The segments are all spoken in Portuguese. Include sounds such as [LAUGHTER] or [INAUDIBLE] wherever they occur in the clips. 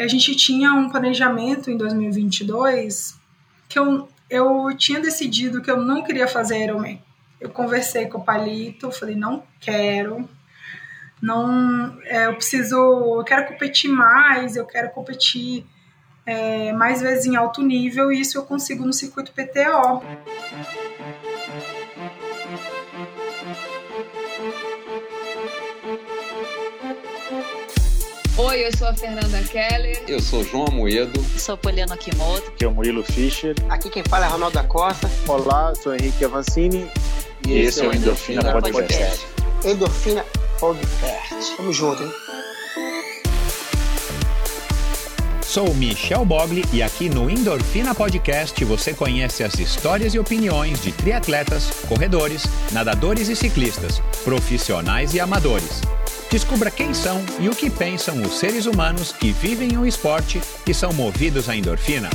a gente tinha um planejamento em 2022 que eu, eu tinha decidido que eu não queria fazer Ironman. Eu conversei com o Palito, falei, não quero, não, é, eu preciso, eu quero competir mais, eu quero competir é, mais vezes em alto nível e isso eu consigo no circuito PTO. Oi, eu sou a Fernanda Keller. Eu sou João Amoedo. Eu sou Poliana Kimoto. Aqui é o Murilo Fischer. Aqui quem fala é Ronaldo da Costa. Olá, sou Henrique Avancini. E, e esse, esse é o Endorfina, Endorfina Podcast. Podcast. Endorfina Podcast. Tamo junto, hein? Sou Michel Bogli e aqui no Endorfina Podcast você conhece as histórias e opiniões de triatletas, corredores, nadadores e ciclistas, profissionais e amadores. Descubra quem são e o que pensam os seres humanos que vivem o esporte e são movidos à endorfina.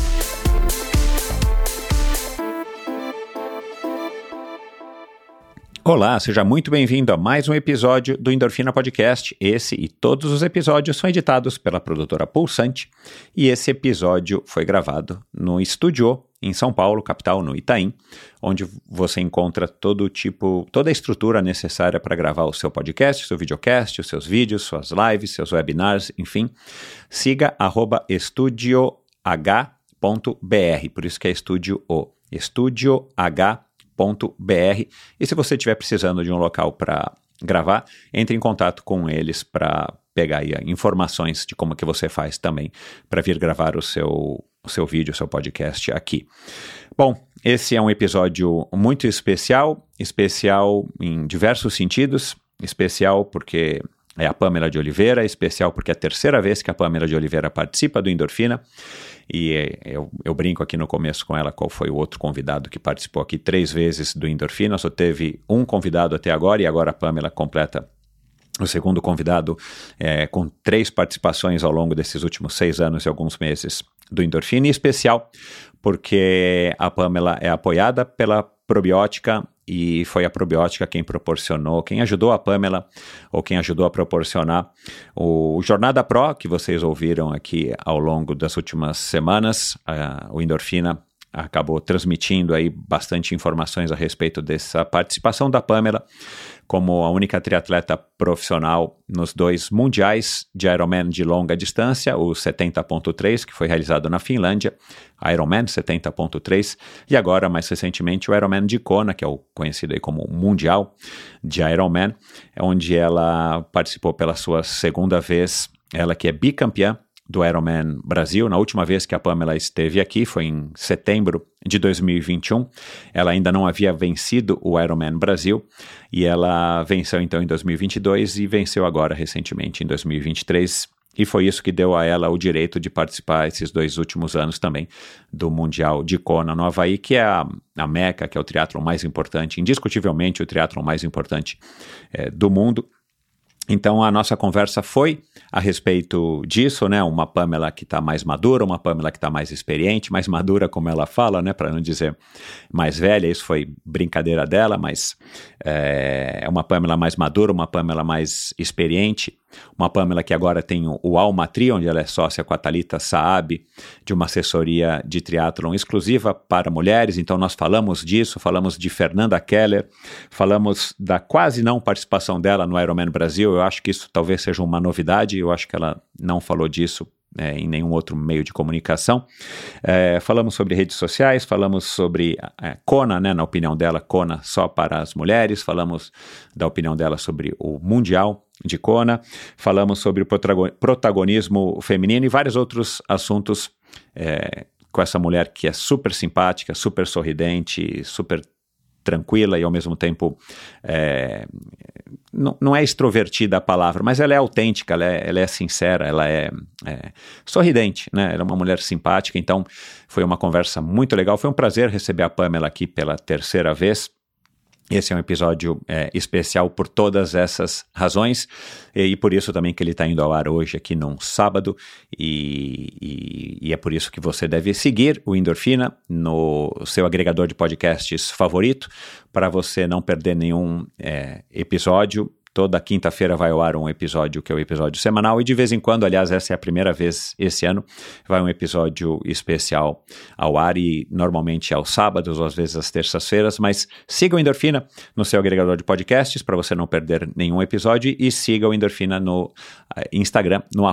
Olá, seja muito bem-vindo a mais um episódio do Endorfina Podcast. Esse e todos os episódios são editados pela produtora Pulsante e esse episódio foi gravado no estúdio em São Paulo, capital, no Itaim, onde você encontra todo tipo, toda a estrutura necessária para gravar o seu podcast, seu videocast, os seus vídeos, suas lives, seus webinars, enfim. Siga arroba por isso que é estúdio O. Estúdio H br E se você estiver precisando de um local para gravar, entre em contato com eles para pegar informações de como que você faz também para vir gravar o seu, o seu vídeo, o seu podcast aqui. Bom, esse é um episódio muito especial, especial em diversos sentidos, especial porque é a Pamela de Oliveira, especial porque é a terceira vez que a Pamela de Oliveira participa do Endorfina. E é, eu, eu, brinco aqui no começo com ela qual foi o outro convidado que participou aqui três vezes do Endorfina. Só teve um convidado até agora e agora a Pamela completa o segundo convidado é, com três participações ao longo desses últimos seis anos e alguns meses do Endorfina, em especial porque a Pamela é apoiada pela probiótica e foi a probiótica quem proporcionou, quem ajudou a Pamela, ou quem ajudou a proporcionar o Jornada Pro, que vocês ouviram aqui ao longo das últimas semanas, o Endorfina acabou transmitindo aí bastante informações a respeito dessa participação da Pamela como a única triatleta profissional nos dois mundiais de Ironman de longa distância, o 70.3, que foi realizado na Finlândia, Ironman 70.3, e agora, mais recentemente, o Ironman de Kona, que é o conhecido aí como Mundial de Ironman, onde ela participou pela sua segunda vez, ela que é bicampeã do Ironman Brasil. Na última vez que a Pamela esteve aqui, foi em setembro de 2021. Ela ainda não havia vencido o Ironman Brasil e ela venceu então em 2022 e venceu agora recentemente em 2023. E foi isso que deu a ela o direito de participar esses dois últimos anos também do Mundial de Kona no Havaí, que é a, a Meca, que é o triatlon mais importante, indiscutivelmente o triatlon mais importante é, do mundo. Então a nossa conversa foi a respeito disso, né? Uma Pamela que está mais madura, uma Pamela que está mais experiente, mais madura, como ela fala, né? Para não dizer mais velha, isso foi brincadeira dela, mas é, é uma Pamela mais madura, uma Pamela mais experiente uma Pamela que agora tem o, Almatri, onde ela é sócia com a Thalita Saab, de uma assessoria de triatlon exclusiva para mulheres. Então nós falamos disso, falamos de Fernanda Keller, falamos da quase não participação dela no Ironman Brasil. Eu acho que isso talvez seja uma novidade, eu acho que ela não falou disso é, em nenhum outro meio de comunicação. É, falamos sobre redes sociais, falamos sobre é, Kona, né, na opinião dela, Kona só para as mulheres, falamos da opinião dela sobre o Mundial de Kona, falamos sobre o protagonismo feminino e vários outros assuntos é, com essa mulher que é super simpática, super sorridente, super tranquila e ao mesmo tempo é, não, não, é extrovertida a palavra, mas ela é autêntica, ela é, ela é sincera, ela é, é, sorridente, né? Ela é uma mulher simpática, então foi uma conversa muito legal. Foi um prazer receber a Pamela aqui pela terceira vez. Esse é um episódio é, especial por todas essas razões e, e, por isso também que ele está indo ao ar hoje aqui num sábado e, e, e, é por isso que você deve seguir o Endorfina no seu agregador de podcasts favorito para você não perder nenhum é, episódio Toda quinta-feira vai ao ar um episódio que é o episódio semanal e de vez em quando, aliás, essa é a primeira vez esse ano, vai um episódio especial ao ar e normalmente aos sábados ou às vezes às terças-feiras, mas siga o Endorfina no seu agregador de podcasts para você não perder nenhum episódio e siga o Endorfina no uh, Instagram, no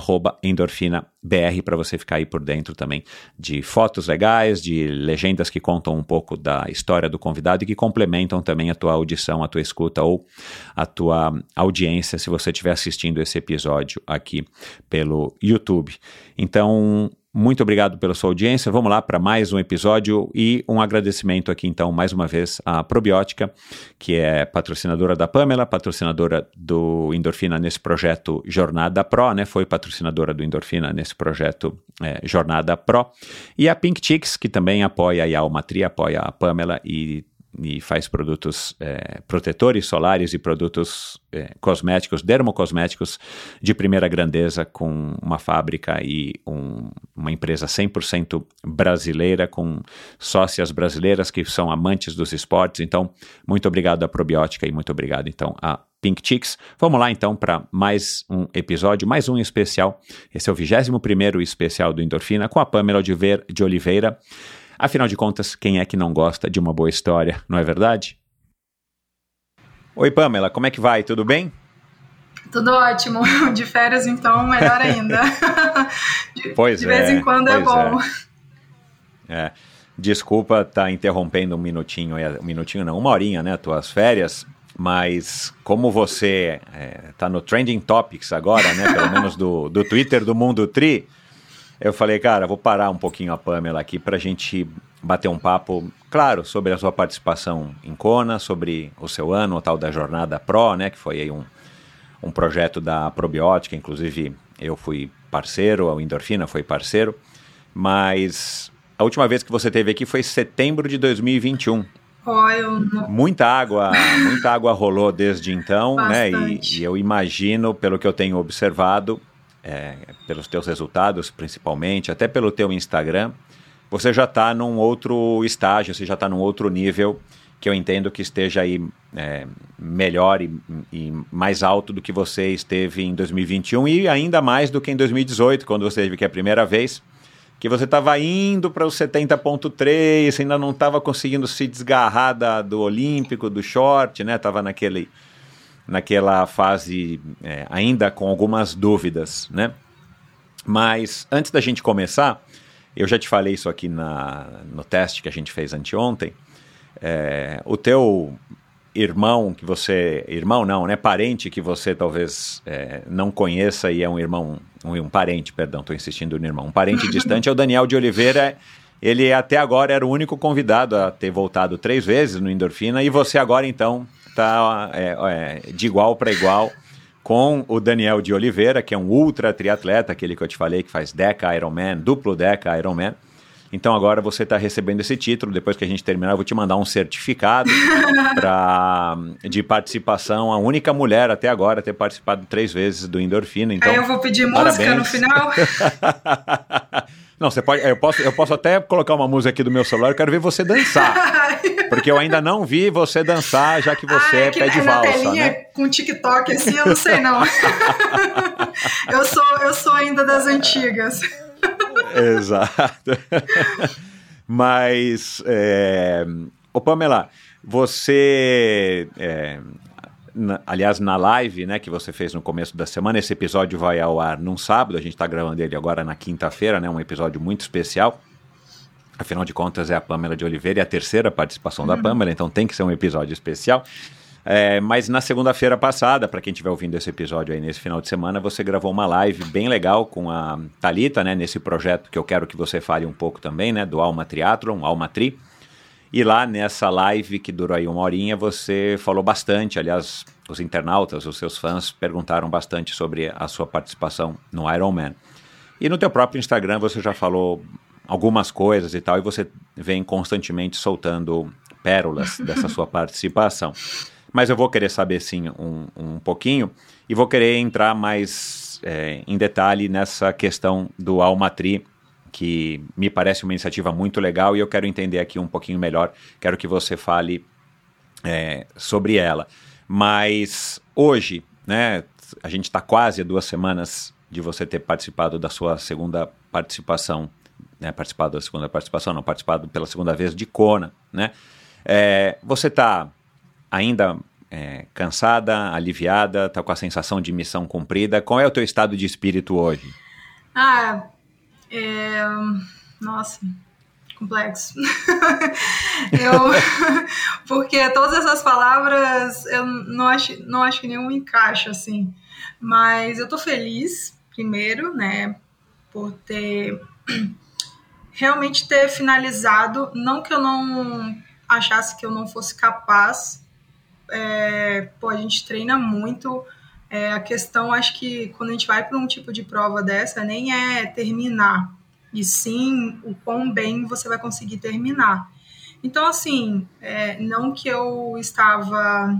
endorfinabr para você ficar aí por dentro também de fotos legais, de legendas que contam um pouco da história do convidado e que complementam também a tua audição, a tua escuta ou a tua audiência se você estiver assistindo esse episódio aqui pelo YouTube. Então, muito obrigado pela sua audiência. Vamos lá para mais um episódio e um agradecimento aqui, então, mais uma vez, à Probiótica, que é patrocinadora da Pamela, patrocinadora do Endorfina nesse projeto Jornada Pro, né? Foi patrocinadora do Endorfina nesse projeto é, Jornada Pro. E a Pink Chicks, que também apoia a Almatria, apoia a Pamela e e faz produtos é, protetores solares e produtos é, cosméticos, dermocosméticos de primeira grandeza, com uma fábrica e um, uma empresa 100% brasileira, com sócias brasileiras que são amantes dos esportes. Então, muito obrigado à Probiótica e muito obrigado, então, a Pink Chicks. Vamos lá, então, para mais um episódio, mais um especial. Esse é o 21º especial do Endorfina, com a Pamela de Oliveira. Afinal de contas, quem é que não gosta de uma boa história, não é verdade? Oi, Pamela, como é que vai? Tudo bem? Tudo ótimo. [LAUGHS] De férias, então, melhor ainda. [LAUGHS] De, pois de é. De vez em quando é bom. É. é. Desculpa estar tá interrompendo um minutinho, um minutinho não, uma horinha, né, tuas férias, mas como você está é, no Trending Topics agora, né, pelo menos do, do Twitter do Mundo Tri, eu falei, cara, vou parar um pouquinho a Pamela aqui para a gente bater um papo, claro, sobre a sua participação em Kona, sobre o seu ano, o tal da Jornada Pro, né, que foi aí um, um projeto da Probiótica, inclusive eu fui parceiro, a Endorfina foi parceiro, mas a última vez que você teve aqui foi setembro de 2021. Oh, eu não... Muita água, muita água rolou desde então, né? E, e eu imagino, pelo que eu tenho observado, é, pelos teus resultados, principalmente, até pelo teu Instagram, você já está num outro estágio, você já está num outro nível que eu entendo que esteja aí é, melhor e, e, mais alto do que você esteve em 2021 e ainda mais do que em 2018, quando você teve que a primeira vez, que você estava indo para os 70.3, ainda não estava conseguindo se desgarrar da, do olímpico, do short, né? Tava naquele naquela fase é, ainda com algumas dúvidas, né? Mas antes da gente começar, eu já te falei isso aqui na, no teste que a gente fez anteontem. É, o teu irmão que você irmão não né parente que você talvez é, não conheça e é um irmão um, um parente perdão estou insistindo no irmão um parente [LAUGHS] distante é o Daniel de Oliveira ele até agora era o único convidado a ter voltado três vezes no Endorfina e você agora então está é, é, de igual para igual com o Daniel de Oliveira, que é um ultra triatleta, aquele que eu te falei que faz Deca Ironman, duplo Deca Ironman. Então agora você está recebendo esse título. Depois que a gente terminar, eu vou te mandar um certificado [LAUGHS] pra, de participação. A única mulher até agora a ter participado três vezes do Endorfina. Então, Aí eu vou pedir música no final. [LAUGHS] Não, você pode. Eu posso, eu posso até colocar uma música aqui do meu celular. Eu quero ver você dançar. [LAUGHS] Porque eu ainda não vi você dançar, já que você é pé de valsa. Telinha, né? com TikTok assim, eu não sei não. eu, sou, eu sou ainda das antigas. Exato. Mas, é... Ô Pamela, você é, na, aliás, na live né, que você fez no começo da semana, esse episódio vai ao ar num sábado, a gente está gravando ele agora na quinta-feira, né, um episódio muito especial. Afinal de contas, é a Pamela de Oliveira e a terceira participação uhum. da Pamela, então tem que ser um episódio especial. É, mas na segunda-feira passada, para quem estiver ouvindo esse episódio aí nesse final de semana, você gravou uma live bem legal com a Talita, né, nesse projeto que eu quero que você fale um pouco também, né, do Alma Triathlon, Alma Tri. E lá nessa live que durou aí uma horinha, você falou bastante, aliás, os internautas, os seus fãs perguntaram bastante sobre a sua participação no Ironman. E no teu próprio Instagram você já falou algumas coisas e tal, e você vem constantemente soltando pérolas [LAUGHS] dessa sua participação. Mas eu vou querer saber sim um, um pouquinho e vou querer entrar mais é, em detalhe nessa questão do Almatri que me parece uma iniciativa muito legal e eu quero entender aqui um pouquinho melhor. Quero que você fale é, sobre ela. Mas hoje, né? A gente está quase a duas semanas de você ter participado da sua segunda participação, né? Participado da segunda participação, não, participado pela segunda vez de Kona, né? É, você está ainda é, cansada, aliviada, está com a sensação de missão cumprida? Qual é o teu estado de espírito hoje? Ah, é... Nossa, complexo. [LAUGHS] eu, [LAUGHS] porque todas essas palavras eu não acho, não acho que nenhum encaixa assim. Mas eu tô feliz, primeiro, né, por ter [CLEARS THROAT] realmente ter finalizado. Não que eu não achasse que eu não fosse capaz. É, pô, a gente treina muito. É, a questão, acho que quando a gente vai para um tipo de prova dessa, nem é terminar e sim o quão bem você vai conseguir terminar. Então, assim, é, não que eu estava.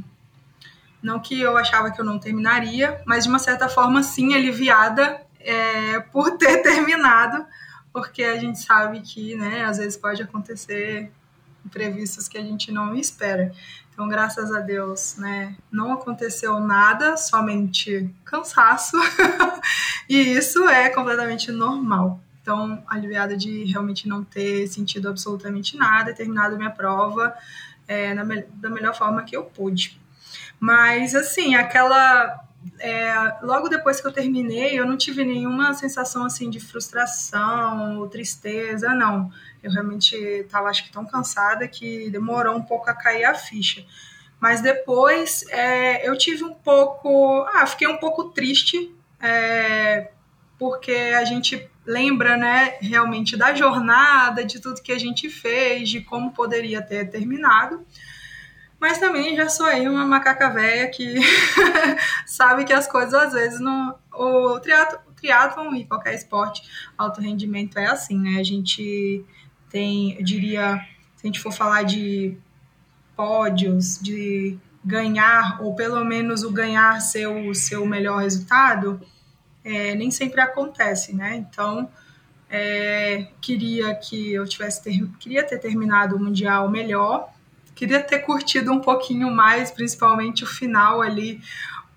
Não que eu achava que eu não terminaria, mas de uma certa forma, sim, aliviada é, por [LAUGHS] ter terminado, porque a gente sabe que, né, às vezes pode acontecer imprevistos que a gente não espera. Então, graças a Deus, né, não aconteceu nada, somente cansaço, [LAUGHS] e isso é completamente normal. Então, aliviada de realmente não ter sentido absolutamente nada, terminado minha prova é, na, da melhor forma que eu pude. Mas, assim, aquela. É, logo depois que eu terminei, eu não tive nenhuma sensação assim de frustração ou tristeza, não. Eu realmente estava, acho que, tão cansada que demorou um pouco a cair a ficha. Mas depois é, eu tive um pouco. Ah, fiquei um pouco triste, é, porque a gente lembra, né, realmente da jornada, de tudo que a gente fez, de como poderia ter terminado. Mas também já sou aí uma macaca velha que [LAUGHS] sabe que as coisas às vezes não. O triatlon, triatlon e qualquer esporte alto rendimento é assim, né? A gente tem, eu diria, se a gente for falar de pódios, de ganhar, ou pelo menos o ganhar ser o seu melhor resultado, é, nem sempre acontece, né? Então, é, queria que eu tivesse ter, queria ter terminado o mundial melhor, queria ter curtido um pouquinho mais, principalmente o final ali,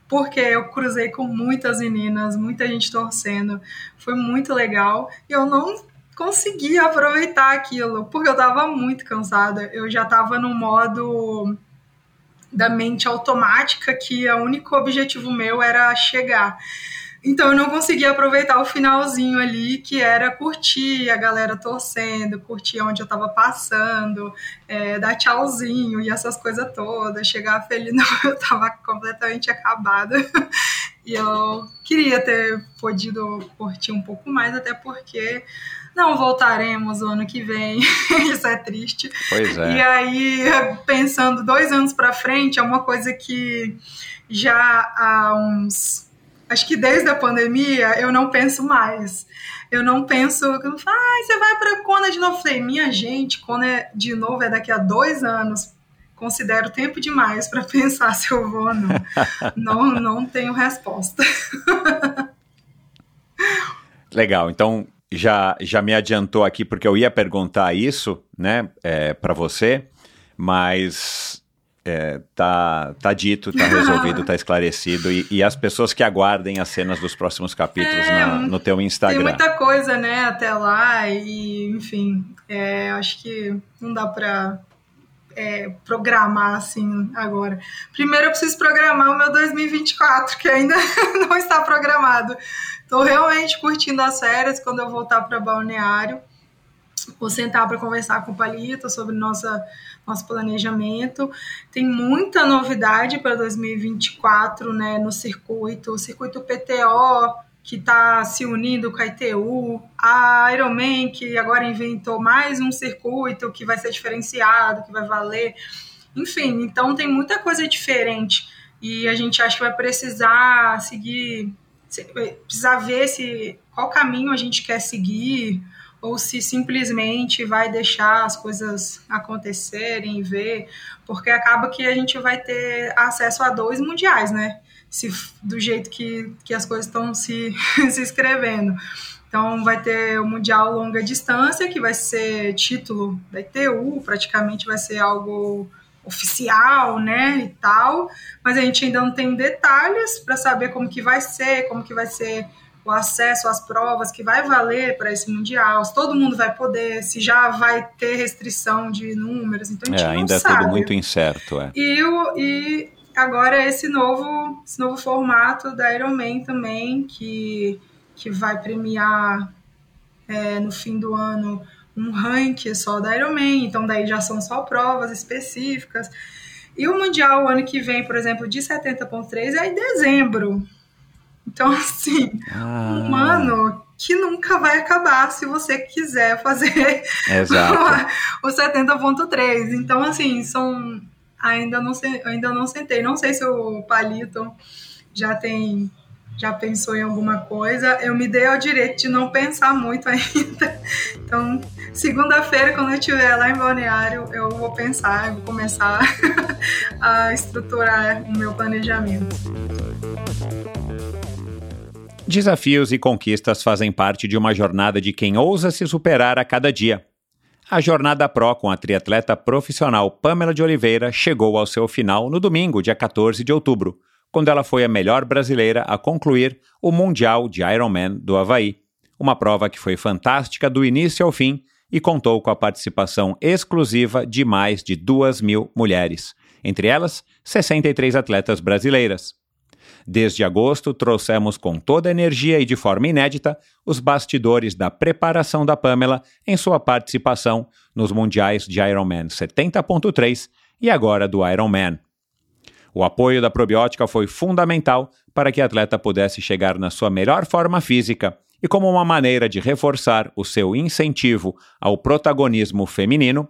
porque eu cruzei com muitas meninas, muita gente torcendo, foi muito legal. E eu não consegui aproveitar aquilo, porque eu estava muito cansada. Eu já estava no modo da mente automática que o único objetivo meu era chegar. Então eu não conseguia aproveitar o finalzinho ali, que era curtir a galera torcendo, curtir onde eu tava passando, é, dar tchauzinho e essas coisas todas, chegar feliz. [LAUGHS] Não, eu tava completamente acabada. E eu queria ter podido curtir um pouco mais, até porque não voltaremos o ano que vem. [LAUGHS] Isso é triste. Pois é. E aí, pensando dois anos para frente, é uma coisa que já há uns acho que desde a pandemia eu não penso mais. Eu não penso, ah, você vai para Kona de novo. Falei, minha gente, Kona de novo é daqui a dois anos. Considero tempo demais para [LAUGHS] pensar se eu vou ou não. não. Não tenho resposta. [LAUGHS] Legal, então já, já me adiantou aqui porque eu ia perguntar isso, né, é, para você, mas é, tá, tá dito, tá resolvido, tá esclarecido. E, e, as pessoas que aguardem as cenas dos próximos capítulos é, na, no teu Instagram. Tem muita coisa, né, até lá. E, enfim, é, acho que não dá pra é, programar assim agora. Primeiro eu preciso programar o meu 2024, que ainda [LAUGHS] não está programado. Estou realmente curtindo as férias quando eu voltar para Balneário. Vou sentar para conversar com o Palito sobre nossa nosso planejamento. Tem muita novidade para 2024 né, no circuito. O circuito PTO, que está se unindo com a ITU, a Ironman, que agora inventou mais um circuito que vai ser diferenciado, que vai valer. Enfim, então tem muita coisa diferente. E a gente acha que vai precisar seguir, precisar ver se, qual caminho a gente quer seguir ou se simplesmente vai deixar as coisas acontecerem e ver, porque acaba que a gente vai ter acesso a dois mundiais, né? Se, do jeito que, que as coisas estão se, [LAUGHS] se escrevendo. Então, vai ter o Mundial Longa Distância, que vai ser título da ITU, praticamente vai ser algo oficial, né, e tal, mas a gente ainda não tem detalhes para saber como que vai ser, como que vai ser o acesso às provas que vai valer para esse mundial, se todo mundo vai poder, se já vai ter restrição de números, então a gente é, não ainda sabe. é tudo muito incerto, é. E, o, e agora esse novo, esse novo formato da Ironman também, que, que vai premiar é, no fim do ano um ranking só da Ironman, então daí já são só provas específicas. E o Mundial, o ano que vem, por exemplo, de 70.3 é em dezembro. Então, assim, Ah. um ano que nunca vai acabar se você quiser fazer Exato. [LAUGHS] o 70.3. Então, assim, são. Ainda não, se- ainda não sentei. Não sei se o Palito já tem. Já pensou em alguma coisa. Eu me dei ao direito de não pensar muito [LAUGHS] ainda. Então, segunda-feira, quando eu estiver lá em Balneário, eu vou pensar, vou começar [LAUGHS] a estruturar o meu planejamento. Desafios e conquistas fazem parte de uma jornada de quem ousa se superar a cada dia. A Jornada Pro com a triatleta profissional Pamela de Oliveira chegou ao seu final no domingo, dia 14 de outubro, quando ela foi a melhor brasileira a concluir o Mundial de Ironman do Havaí. Uma prova que foi fantástica do início ao fim e contou com a participação exclusiva de mais de duas mil mulheres, entre elas 63 atletas brasileiras. Desde agosto, trouxemos com toda a energia e de forma inédita os bastidores da preparação da Pamela em sua participação nos mundiais de Ironman 70.3 e agora do Ironman. O apoio da probiótica foi fundamental para que a atleta pudesse chegar na sua melhor forma física e, como uma maneira de reforçar o seu incentivo ao protagonismo feminino,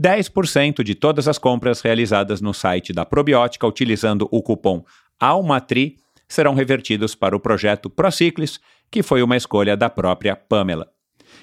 10% de todas as compras realizadas no site da probiótica utilizando o cupom ALMATRI serão revertidos para o projeto Prociclis, que foi uma escolha da própria Pamela.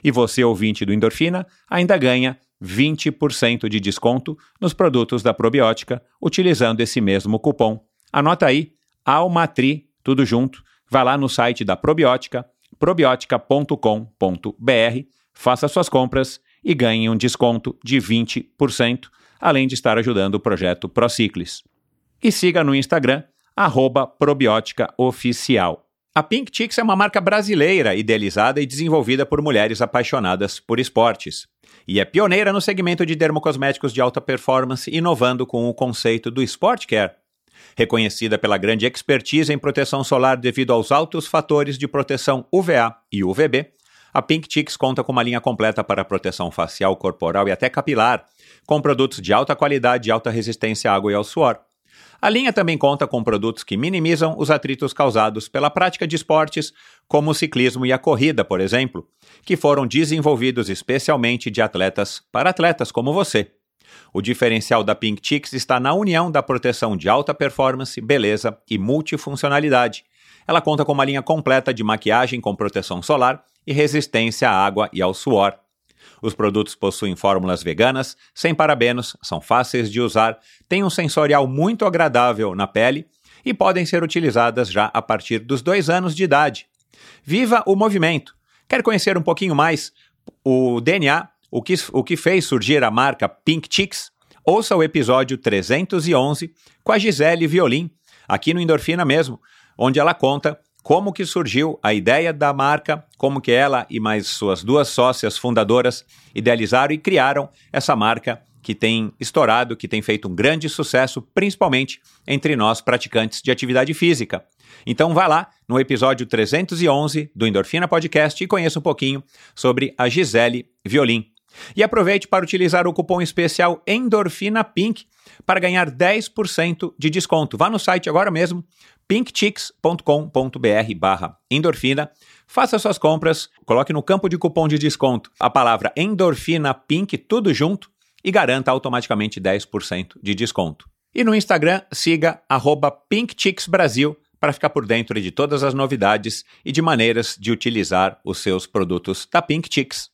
E você, ouvinte do Endorfina, ainda ganha 20% de desconto nos produtos da probiótica utilizando esse mesmo cupom. Anota aí, ALMATRI, tudo junto. Vá lá no site da probiótica, probiotica.com.br, faça suas compras e ganhe um desconto de 20%, além de estar ajudando o projeto Prociclis. E siga no Instagram, arroba probiótica oficial. A Pink Chicks é uma marca brasileira idealizada e desenvolvida por mulheres apaixonadas por esportes. E é pioneira no segmento de dermocosméticos de alta performance, inovando com o conceito do Sport Care. Reconhecida pela grande expertise em proteção solar devido aos altos fatores de proteção UVA e UVB, a Pink Chicks conta com uma linha completa para proteção facial, corporal e até capilar, com produtos de alta qualidade e alta resistência à água e ao suor. A linha também conta com produtos que minimizam os atritos causados pela prática de esportes, como o ciclismo e a corrida, por exemplo, que foram desenvolvidos especialmente de atletas para atletas como você. O diferencial da Pink Chicks está na união da proteção de alta performance, beleza e multifuncionalidade. Ela conta com uma linha completa de maquiagem com proteção solar e resistência à água e ao suor. Os produtos possuem fórmulas veganas, sem parabenos, são fáceis de usar, têm um sensorial muito agradável na pele e podem ser utilizadas já a partir dos dois anos de idade. Viva o movimento! Quer conhecer um pouquinho mais o DNA, o que, o que fez surgir a marca Pink Chicks? Ouça o episódio 311 com a Gisele Violim, aqui no Endorfina mesmo, onde ela conta como que surgiu a ideia da marca, como que ela e mais suas duas sócias fundadoras idealizaram e criaram essa marca que tem estourado, que tem feito um grande sucesso, principalmente entre nós praticantes de atividade física. Então vá lá no episódio 311 do Endorfina Podcast e conheça um pouquinho sobre a Gisele Violim. E aproveite para utilizar o cupom especial Endorfina Pink para ganhar 10% de desconto. Vá no site agora mesmo, pinkchicks.com.br barra endorfina. Faça suas compras, coloque no campo de cupom de desconto a palavra endorfina pink, tudo junto, e garanta automaticamente 10% de desconto. E no Instagram, siga pinkchicksbrasil para ficar por dentro de todas as novidades e de maneiras de utilizar os seus produtos da Pink Chicks.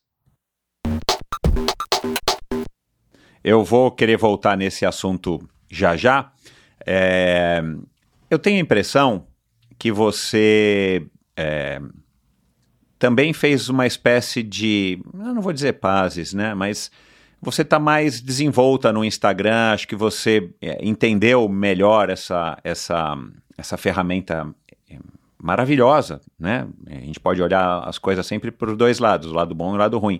Eu vou querer voltar nesse assunto já já. É, eu tenho a impressão que você é, também fez uma espécie de, não vou dizer pazes, né? Mas você está mais desenvolta no Instagram, acho que você é, entendeu melhor essa, essa, essa ferramenta é, maravilhosa, né? A gente pode olhar as coisas sempre por dois lados, o lado bom e o lado ruim.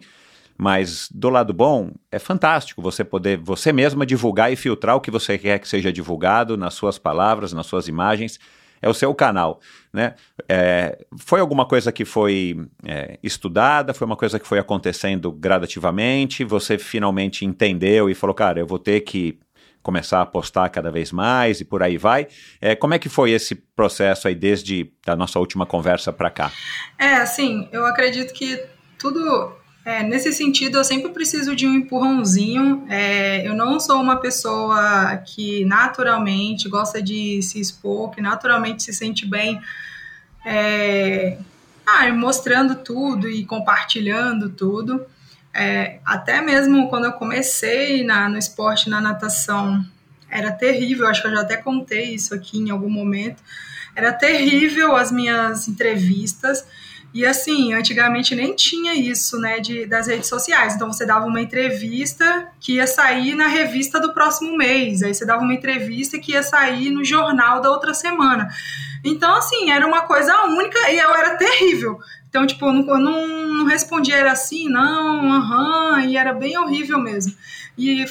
Mas do lado bom, é fantástico você poder você mesma divulgar e filtrar o que você quer que seja divulgado nas suas palavras, nas suas imagens. É o seu canal, né? É, foi alguma coisa que foi é, estudada? Foi uma coisa que foi acontecendo gradativamente? Você finalmente entendeu e falou, cara, eu vou ter que começar a postar cada vez mais e por aí vai. É, como é que foi esse processo aí desde a nossa última conversa para cá? É, assim, eu acredito que tudo é, nesse sentido, eu sempre preciso de um empurrãozinho. É, eu não sou uma pessoa que naturalmente gosta de se expor, que naturalmente se sente bem é, ah, mostrando tudo e compartilhando tudo. É, até mesmo quando eu comecei na, no esporte, na natação, era terrível. Acho que eu já até contei isso aqui em algum momento. Era terrível as minhas entrevistas. E assim, antigamente nem tinha isso, né, de, das redes sociais. Então você dava uma entrevista que ia sair na revista do próximo mês, aí você dava uma entrevista que ia sair no jornal da outra semana. Então, assim, era uma coisa única e eu era terrível. Então, tipo, eu não, não, não respondia, era assim, não, aham, e era bem horrível mesmo. E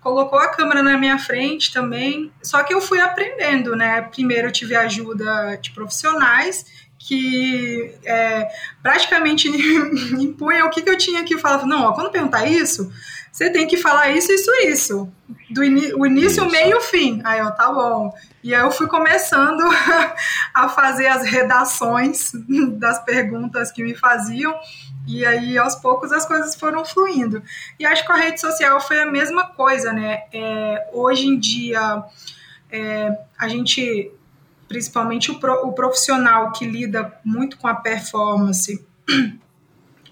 colocou a câmera na minha frente também. Só que eu fui aprendendo, né? Primeiro eu tive ajuda de profissionais que é, praticamente [LAUGHS] impunha o que, que eu tinha que falar. Não, ó, quando perguntar isso, você tem que falar isso, isso, isso. Do o início, o meio e o fim. Aí eu, tá bom. E aí eu fui começando [LAUGHS] a fazer as redações [LAUGHS] das perguntas que me faziam. E aí, aos poucos, as coisas foram fluindo. E acho que a rede social foi a mesma coisa, né? É, hoje em dia, é, a gente principalmente o, pro, o profissional que lida muito com a performance, [CLEARS THROAT]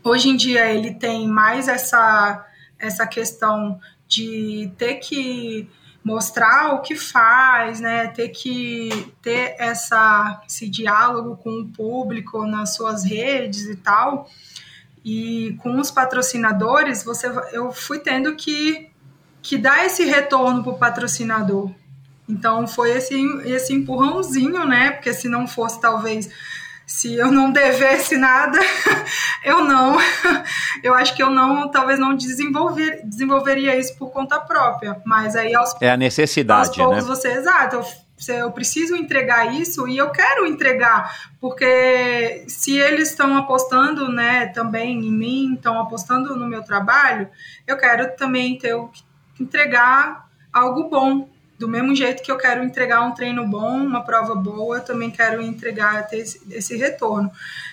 hoje em dia ele tem mais essa, essa questão de ter que mostrar o que faz, né? Ter que ter essa, esse diálogo com o público nas suas redes e tal. E com os patrocinadores, você, eu fui tendo que, que dar esse retorno para o patrocinador. Então foi esse, esse empurrãozinho, né? Porque se não fosse, talvez, se eu não devesse nada, [LAUGHS] eu não. [LAUGHS] Eu acho que eu não, talvez não desenvolver, desenvolveria isso por conta própria. Mas aí aos É a necessidade, aos poucos né? você, exato. Eu, eu preciso entregar isso e eu quero entregar, porque se eles estão apostando, né, também em mim, estão apostando no meu trabalho, eu quero também ter o entregar algo bom do mesmo jeito que eu quero entregar um treino bom, uma prova boa, eu também quero entregar ter esse, esse retorno.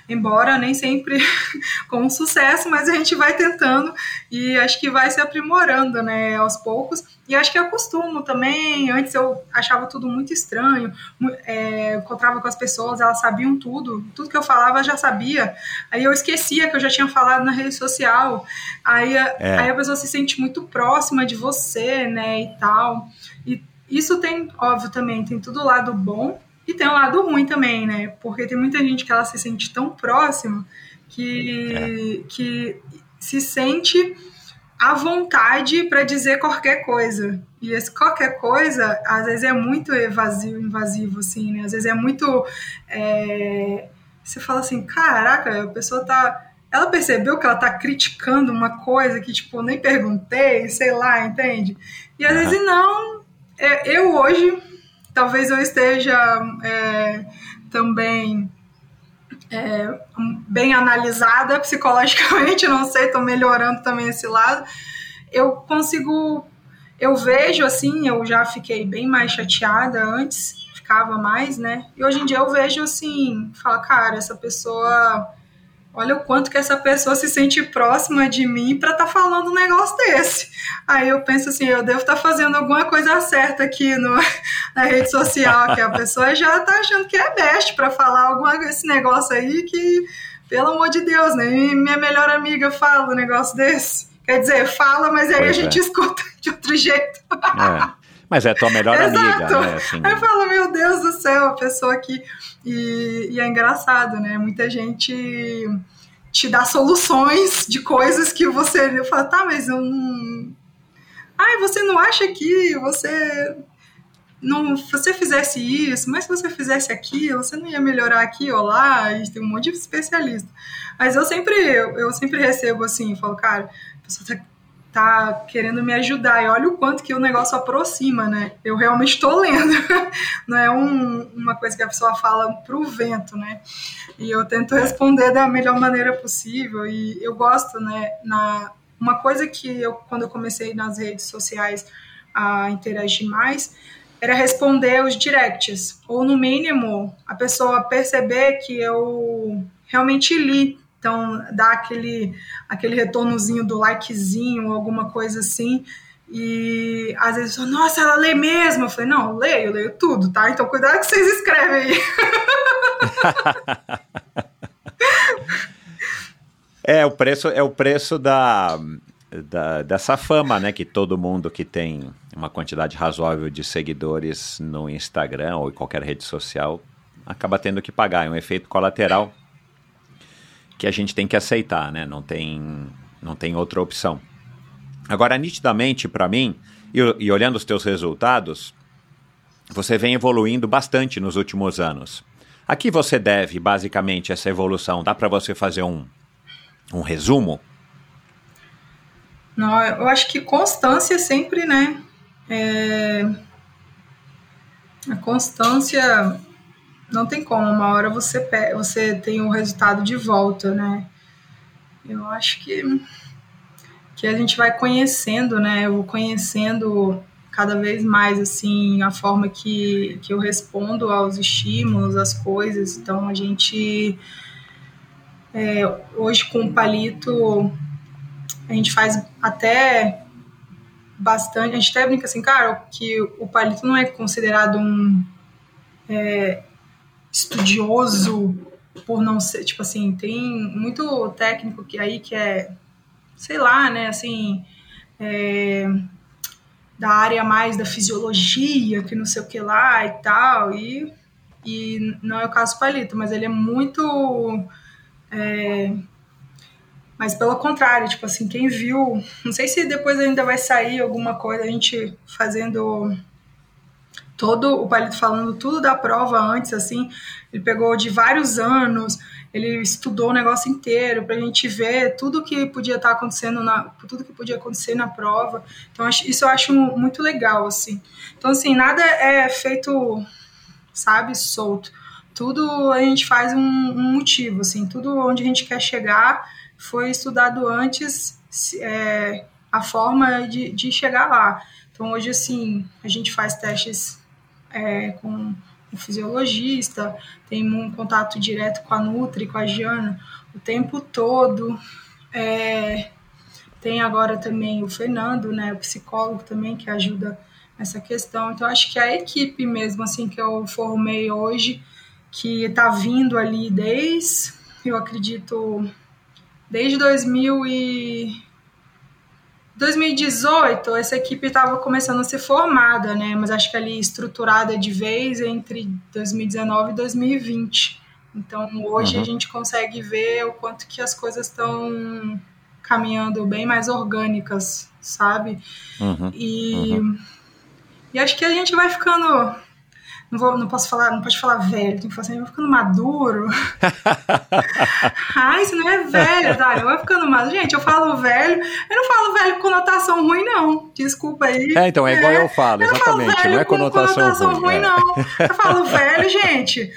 Embora nem sempre [LAUGHS] com sucesso, mas a gente vai tentando e acho que vai se aprimorando, né, aos poucos. E acho que eu costumo também. Antes eu achava tudo muito estranho, é, encontrava com as pessoas, elas sabiam tudo, tudo que eu falava eu já sabia. Aí eu esquecia que eu já tinha falado na rede social. Aí, é. aí a pessoa se sente muito próxima de você, né, e tal. E isso tem, óbvio, também, tem tudo o lado bom e tem o lado ruim também, né? Porque tem muita gente que ela se sente tão próxima que, é. que se sente à vontade para dizer qualquer coisa. E esse qualquer coisa, às vezes é muito evasivo, invasivo, assim, né? Às vezes é muito. É... Você fala assim, caraca, a pessoa tá. Ela percebeu que ela tá criticando uma coisa que, tipo, nem perguntei, sei lá, entende? E às vezes não, eu hoje, talvez eu esteja é, também é, bem analisada psicologicamente, [LAUGHS] não sei, estou melhorando também esse lado. Eu consigo, eu vejo assim, eu já fiquei bem mais chateada antes, ficava mais, né? E hoje em dia eu vejo assim, fala, cara, essa pessoa olha o quanto que essa pessoa se sente próxima de mim para estar tá falando um negócio desse. Aí eu penso assim, eu devo estar tá fazendo alguma coisa certa aqui no, [LAUGHS] na rede social, que a pessoa já está achando que é best para falar alguma esse negócio aí que, pelo amor de Deus, né? Minha melhor amiga fala um negócio desse. Quer dizer, fala, mas aí pois a gente é. [LAUGHS] escuta de outro jeito. É. Mas é tua melhor amiga, né? Assim, eu falo, meu Deus do céu, a pessoa que. E, e é engraçado, né? Muita gente te dá soluções de coisas que você fala, tá, mas eu não, ai, você não acha que você não, se você fizesse isso, mas se você fizesse aquilo, você não ia melhorar aqui ou lá, gente tem um monte de especialista. Mas eu sempre, eu, eu sempre recebo assim, falo, cara, a pessoa tá, tá, querendo me ajudar, e olha o quanto que o negócio aproxima, né? Eu realmente estou lendo, [LAUGHS] não é um, uma coisa que a pessoa fala pro vento, né? E eu tento responder da melhor maneira possível, e eu gosto, né, na, uma coisa que eu, quando eu comecei nas redes sociais a interagir mais, era responder os directs, ou no mínimo a pessoa perceber que eu realmente li. Então, dar aquele, aquele retornozinho do likezinho, alguma coisa assim. E às vezes, nossa, ela lê mesmo. Eu falei, não, leio, eu leio tudo, tá? Então, cuidado que vocês escrevem aí. [LAUGHS] é, o preço, é o preço da, da, dessa fama, né? Que todo mundo que tem uma quantidade razoável de seguidores no Instagram ou em qualquer rede social acaba tendo que pagar. É um efeito colateral que a gente tem que aceitar, né? Não tem, não tem outra opção. Agora, nitidamente, para mim, e, e olhando os teus resultados, você vem evoluindo bastante nos últimos anos. A que você deve, basicamente, essa evolução? Dá para você fazer um, um resumo? Não, eu acho que constância sempre, né? É... A constância não tem como, uma hora você, você tem o resultado de volta, né? Eu acho que, que a gente vai conhecendo, né? Eu vou conhecendo cada vez mais, assim, a forma que, que eu respondo aos estímulos, às coisas. Então, a gente, é, hoje com o palito, a gente faz até bastante. A gente até brinca assim, cara, que o palito não é considerado um é, estudioso por não ser, tipo assim, tem muito técnico que aí que é, sei lá, né, assim, é, da área mais da fisiologia, que não sei o que lá e tal, e, e não é o caso do Palito, mas ele é muito é, mas pelo contrário, tipo assim, quem viu, não sei se depois ainda vai sair alguma coisa, a gente fazendo todo o palito falando tudo da prova antes, assim, ele pegou de vários anos, ele estudou o negócio inteiro para a gente ver tudo que podia estar tá acontecendo na, tudo que podia acontecer na prova. Então isso eu acho muito legal, assim. Então assim nada é feito, sabe, solto. Tudo a gente faz um, um motivo, assim, tudo onde a gente quer chegar foi estudado antes é, a forma de, de chegar lá. Então, hoje, assim, a gente faz testes é, com o fisiologista, tem um contato direto com a Nutri, com a Giana, o tempo todo. É, tem agora também o Fernando, né, o psicólogo também, que ajuda nessa questão. Então, acho que a equipe mesmo, assim, que eu formei hoje, que está vindo ali desde, eu acredito, Desde 2000 e 2018, essa equipe estava começando a ser formada, né? Mas acho que ali estruturada de vez entre 2019 e 2020. Então, hoje uhum. a gente consegue ver o quanto que as coisas estão caminhando bem mais orgânicas, sabe? Uhum. E, uhum. e acho que a gente vai ficando não, vou, não posso falar, não pode falar velho, tem que falar assim, eu vou ficando maduro. [LAUGHS] Ai, você não é velho, Dário, vai ficando maduro. Gente, eu falo velho, eu não falo velho com conotação ruim, não. Desculpa aí. É, então, é igual é, eu falo, eu exatamente, não, não é conotação, conotação ruim. ruim é. não. Eu falo velho, [LAUGHS] gente.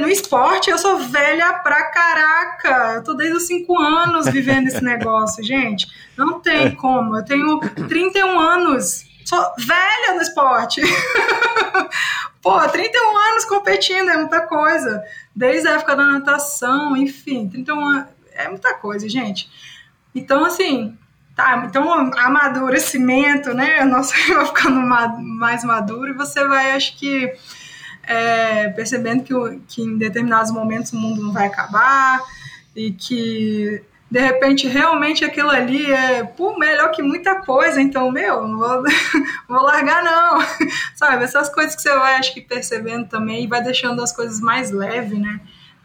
No esporte, eu sou velha pra caraca. Eu tô desde os 5 anos vivendo esse negócio, gente. Não tem como. Eu tenho 31 anos sou velha no esporte. [LAUGHS] Pô, 31 anos competindo é muita coisa. Desde a época da natação, enfim, 31 anos é muita coisa, gente. Então, assim, tá, então amadurecimento, né? Nossa, [LAUGHS] vai ficando mais maduro e você vai, acho que, é, percebendo que, que em determinados momentos o mundo não vai acabar e que de repente realmente aquilo ali é pô, melhor que muita coisa, então, meu, não vou, [LAUGHS] vou largar não, [LAUGHS] sabe? Essas coisas que você vai, acho que, percebendo também e vai deixando as coisas mais leves, né?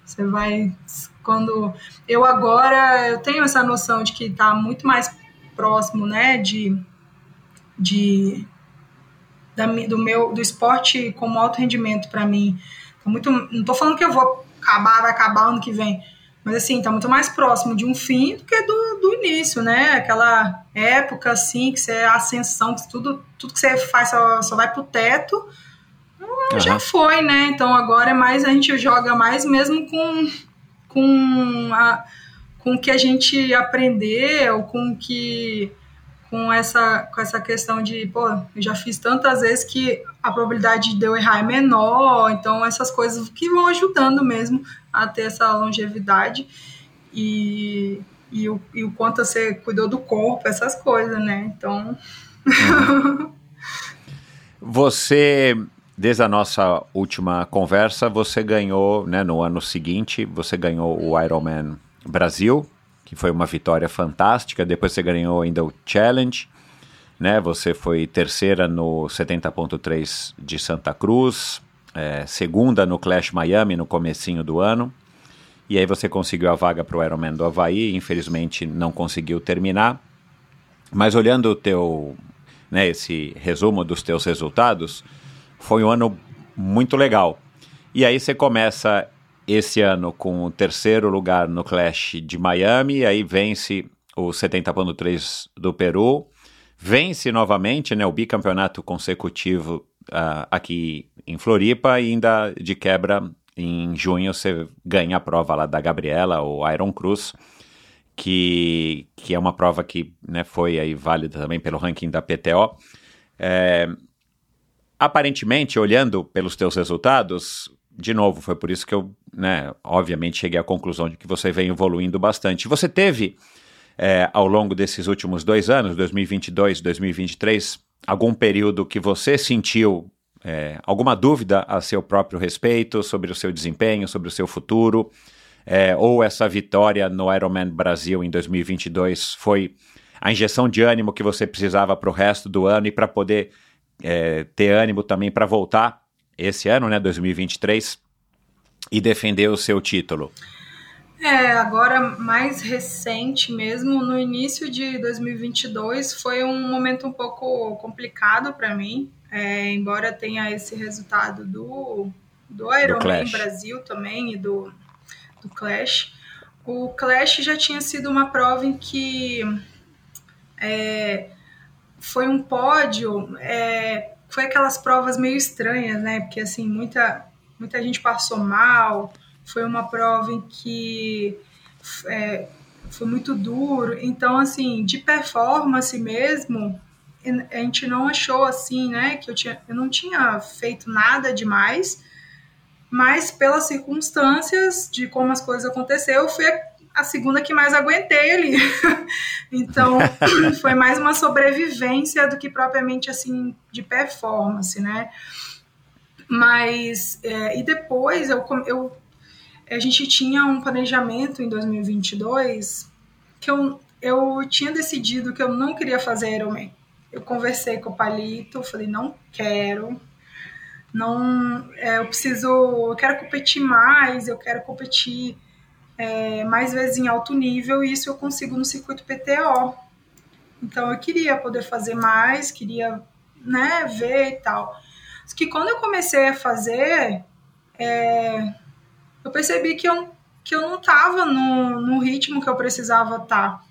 Você vai, quando... Eu agora, eu tenho essa noção de que tá muito mais próximo, né, de de da, do meu do esporte como alto rendimento para mim. Tá muito, não tô falando que eu vou acabar, vai acabar ano que vem, mas assim, tá muito mais próximo de um fim do que do, do início, né? Aquela época assim, que você é ascensão, que tudo, tudo que você faz só, só vai pro teto. Uhum. Já foi, né? Então agora é mais, a gente joga mais mesmo com, com, a, com o que a gente aprendeu, com que com essa, com essa questão de, pô, eu já fiz tantas vezes que a probabilidade de eu errar é menor, então essas coisas que vão ajudando mesmo a ter essa longevidade e, e, o, e o quanto você cuidou do corpo, essas coisas, né? Então. você, desde a nossa última conversa, você ganhou, né, no ano seguinte, você ganhou o Ironman Brasil, que foi uma vitória fantástica. Depois você ganhou ainda o Challenge, né? Você foi terceira no 70.3 de Santa Cruz, é, segunda no Clash Miami no comecinho do ano. E aí você conseguiu a vaga para o Ironman do Havaí, infelizmente não conseguiu terminar. Mas olhando o teu, né, esse resumo dos teus resultados, foi um ano muito legal. E aí você começa esse ano com o terceiro lugar no Clash de Miami, aí vence o 70.3 do Peru, vence novamente né, o bicampeonato consecutivo uh, aqui em Floripa e ainda de quebra em junho você ganha a prova lá da Gabriela, o Iron Cruz, que, que é uma prova que né, foi aí válida também pelo ranking da PTO. É, aparentemente, olhando pelos teus resultados, de novo, foi por isso que eu, né, obviamente, cheguei à conclusão de que você vem evoluindo bastante. Você teve, é, ao longo desses últimos dois anos, 2022, 2023, algum período que você sentiu é, alguma dúvida a seu próprio respeito sobre o seu desempenho, sobre o seu futuro? É, ou essa vitória no Ironman Brasil em 2022 foi a injeção de ânimo que você precisava para o resto do ano e para poder é, ter ânimo também para voltar esse ano, né, 2023, e defender o seu título? É, agora mais recente mesmo, no início de 2022, foi um momento um pouco complicado para mim, é, embora tenha esse resultado do, do Ironman Brasil também e do, do Clash. O Clash já tinha sido uma prova em que é, foi um pódio é, foi aquelas provas meio estranhas, né? Porque assim, muita, muita gente passou mal. Foi uma prova em que é, foi muito duro. Então, assim, de performance mesmo, a gente não achou assim, né? Que eu, tinha, eu não tinha feito nada demais, mas pelas circunstâncias de como as coisas aconteceram, eu fui a segunda que mais aguentei ali. [LAUGHS] então, [LAUGHS] foi mais uma sobrevivência do que propriamente assim de performance, né? Mas, é, e depois eu, eu, a gente tinha um planejamento em 2022 que eu, eu tinha decidido que eu não queria fazer Ironman. Eu conversei com o Palito, falei, não quero, não, é, eu preciso, eu quero competir mais, eu quero competir é, mais vezes em alto nível, e isso eu consigo no circuito PTO. Então eu queria poder fazer mais, queria né, ver e tal. Que quando eu comecei a fazer, é, eu percebi que eu, que eu não estava no, no ritmo que eu precisava estar. Tá.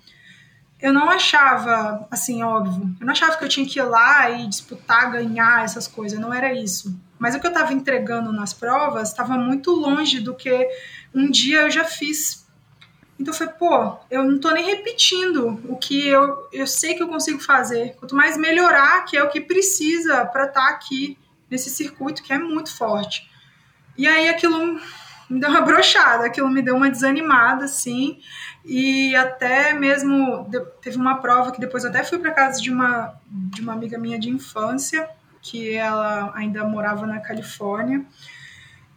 Eu não achava, assim, óbvio, eu não achava que eu tinha que ir lá e disputar, ganhar essas coisas, não era isso. Mas o que eu estava entregando nas provas estava muito longe do que um dia eu já fiz. Então falei, pô, eu não tô nem repetindo o que eu, eu sei que eu consigo fazer. Quanto mais melhorar, que é o que precisa para estar tá aqui nesse circuito que é muito forte. E aí aquilo me deu uma brochada, aquilo me deu uma desanimada, assim. E até mesmo teve uma prova que depois até fui para casa de uma, de uma amiga minha de infância, que ela ainda morava na Califórnia.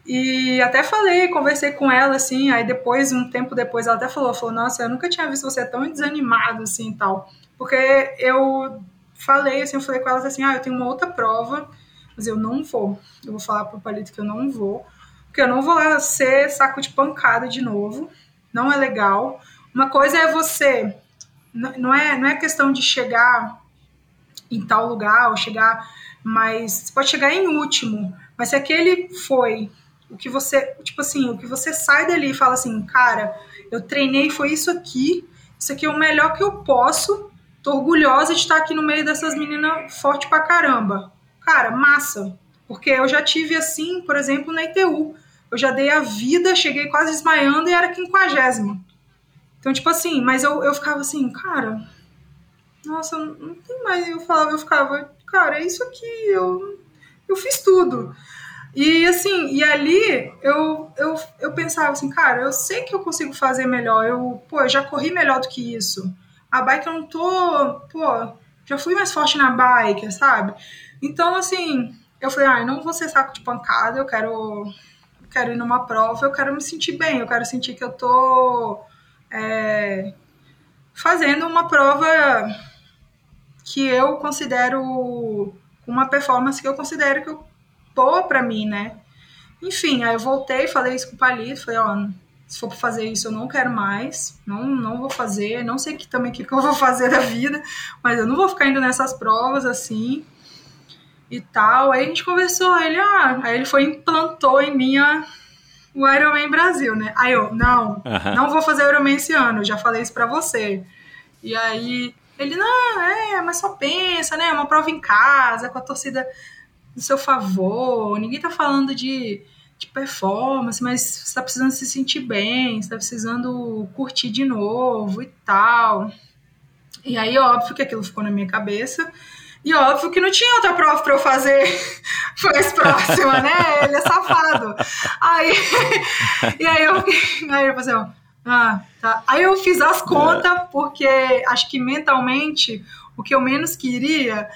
E até falei, conversei com ela, assim, aí depois, um tempo depois, ela até falou, falou, nossa, eu nunca tinha visto você tão desanimado, assim, e tal. Porque eu falei, assim, eu falei com ela assim, ah, eu tenho uma outra prova, mas eu não vou. Eu vou falar pro Palito que eu não vou, porque eu não vou lá ser saco de pancada de novo, não é legal. Uma coisa é você, não é, não é questão de chegar em tal lugar ou chegar mais. Você pode chegar em último, mas se aquele foi o que você, tipo assim, o que você sai dali e fala assim, cara, eu treinei, foi isso aqui, isso aqui é o melhor que eu posso, tô orgulhosa de estar aqui no meio dessas meninas forte pra caramba. Cara, massa. Porque eu já tive assim, por exemplo, na ITU. Eu já dei a vida, cheguei quase desmaiando e era quinquagésimo. Então, tipo assim, mas eu, eu ficava assim, cara, nossa, não tem mais. Eu falava, eu ficava, cara, é isso aqui, eu, eu fiz tudo. E assim, e ali eu, eu, eu pensava assim, cara, eu sei que eu consigo fazer melhor. Eu, pô, eu já corri melhor do que isso. A bike eu não tô, pô, já fui mais forte na bike, sabe? Então, assim, eu falei, ah, eu não vou ser saco de pancada, eu quero, quero ir numa prova, eu quero me sentir bem, eu quero sentir que eu tô é, fazendo uma prova que eu considero uma performance que eu considero que eu, boa para mim, né? Enfim, aí eu voltei, falei isso com o Palito, falei, ó, se for pra fazer isso, eu não quero mais, não, não vou fazer, não sei que, também o que, que eu vou fazer da vida, mas eu não vou ficar indo nessas provas assim e tal. Aí a gente conversou, aí ele, ah, aí ele foi implantou em mim a, o Ironman Brasil, né? Aí eu, não, não vou fazer Ironman esse ano, já falei isso pra você. E aí ele, não, é, mas só pensa, né? É uma prova em casa, com a torcida do seu favor, ninguém tá falando de, de performance, mas você tá precisando se sentir bem, você tá precisando curtir de novo e tal. E aí, óbvio que aquilo ficou na minha cabeça. E óbvio que não tinha outra prova para eu fazer [LAUGHS] mais próxima, né? Ele é safado. Aí, [LAUGHS] e aí eu, aí eu falei, assim, ah, tá. Aí eu fiz as contas, porque acho que mentalmente o que eu menos queria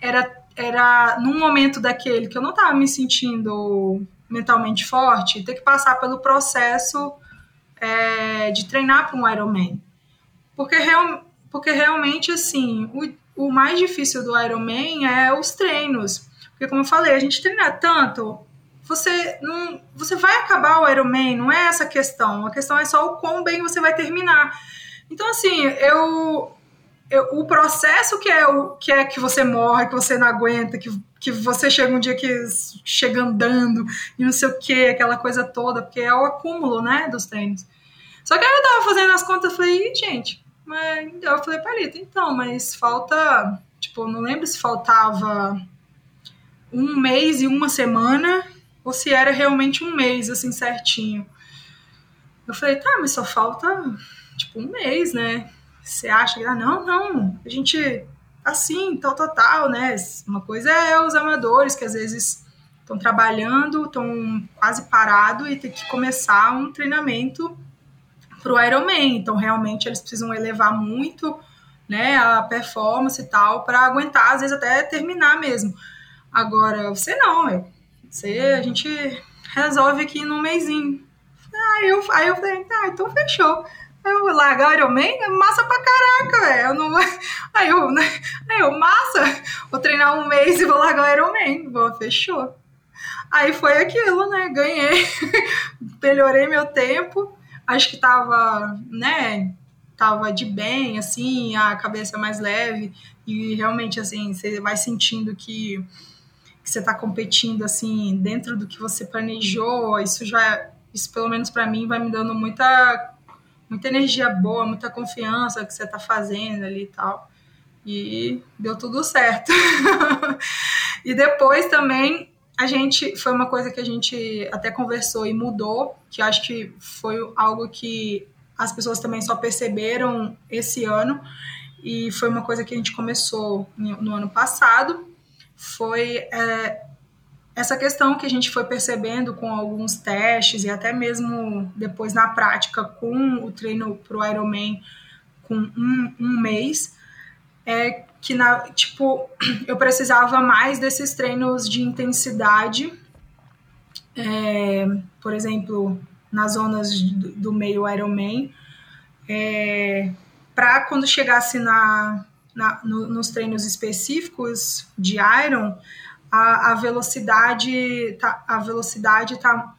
era, era num momento daquele que eu não estava me sentindo mentalmente forte, ter que passar pelo processo é, de treinar para um Ironman. Porque, real, porque realmente, assim, o, o mais difícil do Ironman é os treinos. Porque, como eu falei, a gente treina tanto, você não, você vai acabar o Ironman, não é essa a questão. A questão é só o quão bem você vai terminar. Então, assim, eu, eu, o processo que é o que é que você morre, que você não aguenta, que, que você chega um dia que chega andando e não sei o que, aquela coisa toda, porque é o acúmulo, né, dos treinos. Só que aí eu tava fazendo as contas, e falei, gente, mas eu falei, Palito, então, mas falta. Tipo, não lembro se faltava um mês e uma semana ou se era realmente um mês, assim, certinho. Eu falei, tá, mas só falta, tipo, um mês, né? Você acha que, ah, não, não, a gente, assim, tal, tal, tal, né? Uma coisa é os amadores que às vezes estão trabalhando, estão quase parado e tem que começar um treinamento para o Ironman. Então, realmente, eles precisam elevar muito né, a performance e tal, para aguentar, às vezes até terminar mesmo. Agora, você não, meu. Você, a gente resolve aqui num mêsinho. Aí eu, aí eu falei, tá, então fechou. Eu vou largar o Ironman, é massa pra caraca, velho. Não [LAUGHS] aí eu, né, aí eu, massa, vou treinar um mês e vou largar o Ironman. Vou, fechou. Aí foi aquilo, né? Ganhei, [LAUGHS] melhorei meu tempo acho que tava, né, tava de bem, assim, a cabeça mais leve e realmente, assim, você vai sentindo que, que você tá competindo, assim, dentro do que você planejou, isso já, isso pelo menos para mim vai me dando muita, muita energia boa, muita confiança que você tá fazendo ali e tal. E deu tudo certo. [LAUGHS] e depois também a gente foi uma coisa que a gente até conversou e mudou, que acho que foi algo que as pessoas também só perceberam esse ano. E foi uma coisa que a gente começou no ano passado, foi é, essa questão que a gente foi percebendo com alguns testes e até mesmo depois na prática com o treino para o Ironman com um, um mês, é que na, tipo, [CLEARS THROAT] eu precisava mais desses treinos de intensidade, é, por exemplo, nas zonas do, do meio Ironman, é, para quando chegasse na, na no, nos treinos específicos de Iron, a, a velocidade tá, a velocidade tá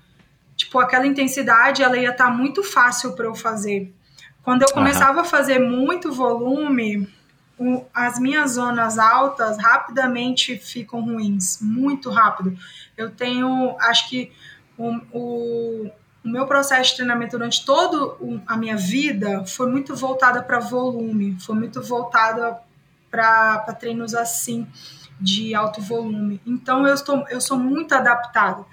tipo aquela intensidade ela ia estar tá muito fácil para eu fazer. Quando eu começava uhum. a fazer muito volume, as minhas zonas altas rapidamente ficam ruins, muito rápido. Eu tenho, acho que o, o, o meu processo de treinamento durante toda a minha vida foi muito voltada para volume, foi muito voltada para treinos assim, de alto volume. Então eu, estou, eu sou muito adaptada.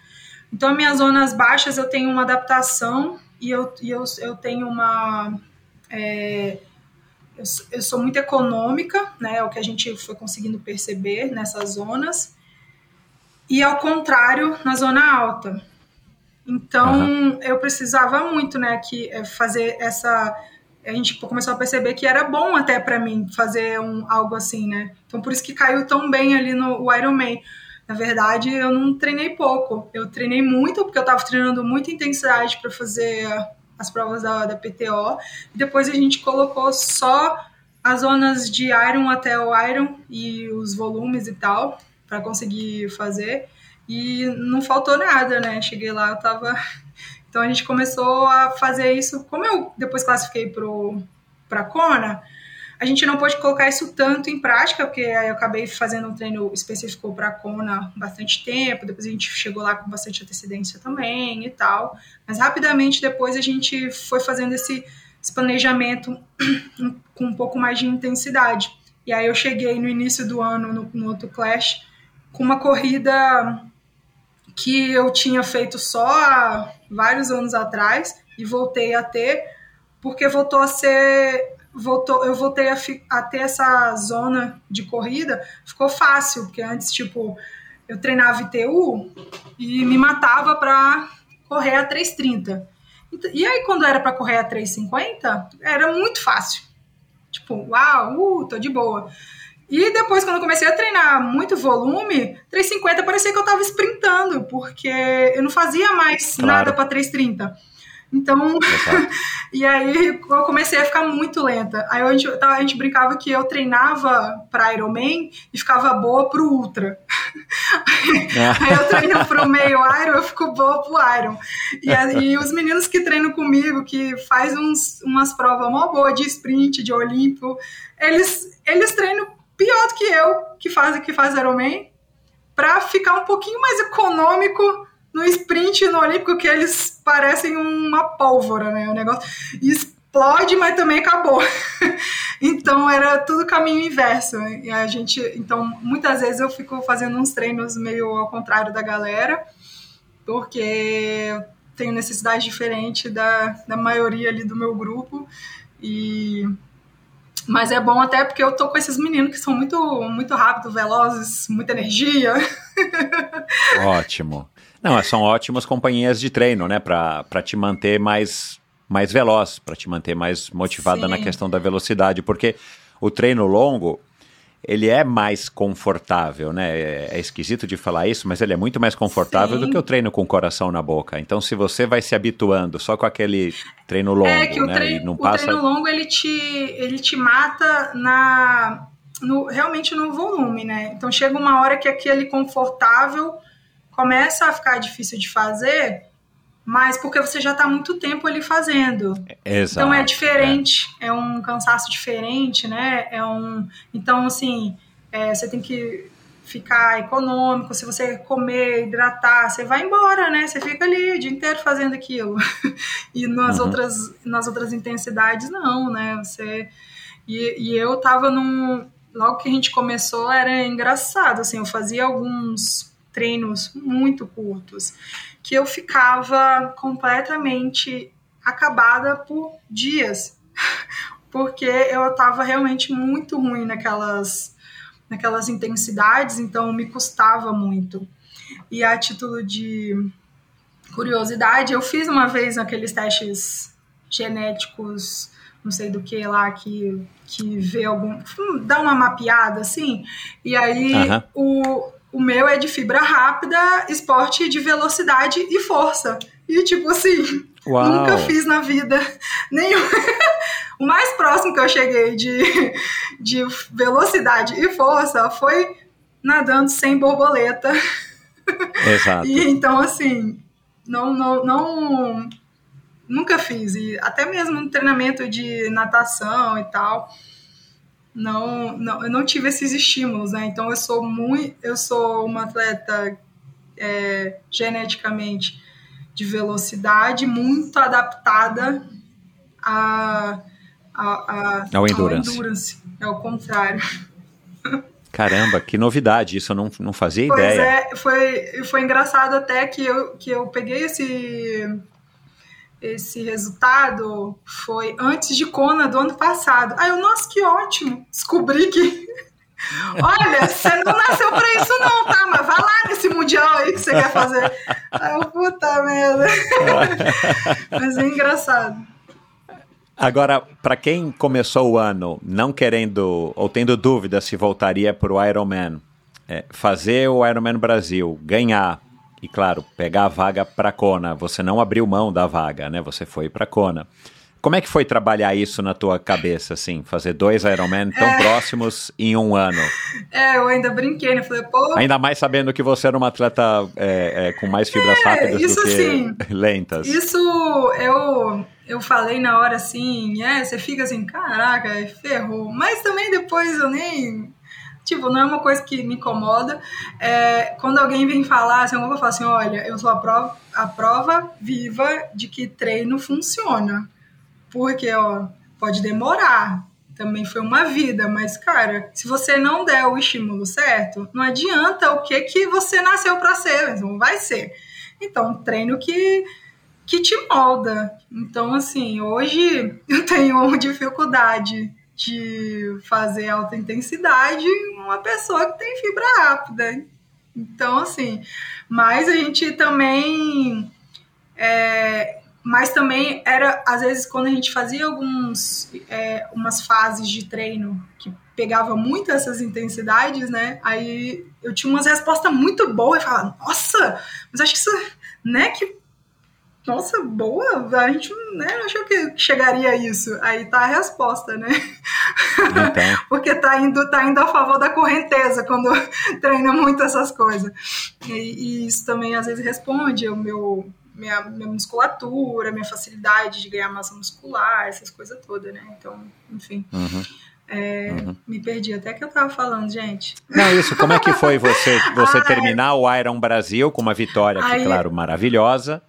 Então, minhas zonas baixas eu tenho uma adaptação e eu, e eu, eu tenho uma. É, eu, eu sou muito econômica, né? É o que a gente foi conseguindo perceber nessas zonas. E ao contrário, na zona alta. Então, uhum. eu precisava muito, né, que é, fazer essa a gente começou a perceber que era bom até para mim fazer um, algo assim, né? Então por isso que caiu tão bem ali no Ironman. Na verdade, eu não treinei pouco. Eu treinei muito porque eu estava treinando muita intensidade para fazer as provas da, da PTO. E depois a gente colocou só as zonas de Iron até o Iron e os volumes e tal para conseguir fazer. E não faltou nada, né? Cheguei lá, eu tava [LAUGHS] então a gente começou a fazer isso. Como eu depois classifiquei para a Kona, a gente não pôde colocar isso tanto em prática, porque eu acabei fazendo um treino específico para a Kona bastante tempo, depois a gente chegou lá com bastante antecedência também e tal. Mas rapidamente depois a gente foi fazendo esse, esse planejamento [CLEARS THROAT] com um pouco mais de intensidade. E aí eu cheguei no início do ano no, no outro Clash com uma corrida que eu tinha feito só há vários anos atrás e voltei a ter, porque voltou a ser. Voltou, eu voltei a, a ter essa zona de corrida, ficou fácil, porque antes, tipo, eu treinava ITU e me matava para correr a 3,30. E aí, quando era para correr a 3,50, era muito fácil. Tipo, uau, uh, tô de boa. E depois, quando eu comecei a treinar muito volume, 350 parecia que eu tava sprintando, porque eu não fazia mais claro. nada para 330. Então, [LAUGHS] e aí eu comecei a ficar muito lenta. Aí a gente, a gente brincava que eu treinava para Ironman e ficava boa pro Ultra. [LAUGHS] aí eu treino pro meio Iron, eu fico boa pro Iron. E, aí os meninos que treinam comigo, que faz uns, umas provas mó boa de sprint, de Olimpo, eles, eles treinam pior do que eu, que faz, que faz Ironman, para ficar um pouquinho mais econômico no sprint e no olímpico, que eles parecem uma pólvora, né? O negócio explode, mas também acabou. [LAUGHS] então era tudo caminho inverso. E a gente, então muitas vezes eu fico fazendo uns treinos meio ao contrário da galera, porque eu tenho necessidade diferente da, da maioria ali do meu grupo e mas é bom até porque eu tô com esses meninos que são muito, muito rápidos, velozes, muita energia. [LAUGHS] Ótimo. Não, são ótimas companhias de treino, né? Para te manter mais, mais veloz, para te manter mais motivada Sim. na questão da velocidade. Porque o treino longo, ele é mais confortável, né? É, é, esquisito de falar isso, mas ele é muito mais confortável Sim. do que o treino com o coração na boca. Então, se você vai se habituando só com aquele treino longo, é que o né? Treino, e não passa... O treino longo ele te, ele te mata na no, realmente no volume, né? Então chega uma hora que aquele confortável começa a ficar difícil de fazer mas porque você já está muito tempo ali fazendo. Exato, então é diferente, é. é. um cansaço diferente, né? É um, então assim, é, você tem que ficar econômico. Se você comer, hidratar, você vai embora, né? Você fica ali o dia inteiro fazendo aquilo. [LAUGHS] e nas uhum. outras, nas outras intensidades não, né? Você e, e eu tava num logo que a gente começou era engraçado, assim, eu fazia alguns treinos muito curtos que eu ficava completamente acabada por dias, [LAUGHS] porque eu estava realmente muito ruim naquelas, naquelas intensidades, então me custava muito. E a título de curiosidade, eu fiz uma vez aqueles testes genéticos, não sei do que lá, que, que vê algum. dá uma mapeada assim, e aí uhum. o o meu é de fibra rápida, esporte de velocidade e força. E tipo assim, Uau. nunca fiz na vida [LAUGHS] nenhum. o mais próximo que eu cheguei de, de velocidade e força foi nadando sem borboleta. [LAUGHS] Exato. e então, assim, não, não, não nunca fiz. E até mesmo no treinamento de natação e tal não, não, eu não tive esses estímulos, né? Então eu sou muito, eu sou uma atleta é, geneticamente de velocidade, muito adaptada a, a, a ao endurance. Ao endurance. É o contrário. Caramba, que novidade, isso eu não, não fazia pois ideia. É, foi, foi engraçado até que eu, que eu peguei esse, esse resultado, foi antes de Kona do ano passado. Aí eu, nossa, que ótimo, descobri que... [LAUGHS] Olha, você não nasceu pra isso não, tá? Mas vai lá nesse mundial aí que você quer fazer. Aí eu, puta merda. [LAUGHS] Mas é engraçado. Agora, para quem começou o ano não querendo ou tendo dúvida se voltaria para o Ironman, é, fazer o Ironman Brasil, ganhar e, claro, pegar a vaga para Kona, você não abriu mão da vaga, né? Você foi para Kona. Como é que foi trabalhar isso na tua cabeça, assim, fazer dois Ironman tão é. próximos em um ano? É, eu ainda brinquei, né? Falei, pô. Ainda mais sabendo que você era uma atleta é, é, com mais fibras é, rápidas do que assim, lentas. Isso eu eu falei na hora assim, é, você fica assim, caraca, ferrou. Mas também depois eu nem. Tipo, não é uma coisa que me incomoda. É, quando alguém vem falar, assim, eu vou falar assim: olha, eu sou a prova, a prova viva de que treino funciona. Porque, ó, pode demorar. Também foi uma vida, mas, cara, se você não der o estímulo certo, não adianta o que que você nasceu para ser, não vai ser. Então, treino que que te molda. Então, assim, hoje [LAUGHS] eu tenho dificuldade de fazer alta intensidade uma pessoa que tem fibra rápida. Então, assim, mas a gente também. É, mas também era, às vezes, quando a gente fazia alguns, é, umas fases de treino que pegava muito essas intensidades, né? Aí eu tinha umas respostas muito boas e falava, nossa, mas acho que isso, né, que nossa, boa, a gente né, achou que chegaria a isso. Aí tá a resposta, né? Então. [LAUGHS] Porque tá indo, tá indo a favor da correnteza quando [LAUGHS] treina muito essas coisas. E, e, isso também às vezes responde o meu, minha, minha musculatura, minha facilidade de ganhar massa muscular, essas coisas todas, né? Então, enfim. Uhum. É, uhum. Me perdi até que eu tava falando, gente. Não, isso, como é que foi você, [LAUGHS] você terminar o Iron Brasil com uma vitória, que, claro, maravilhosa,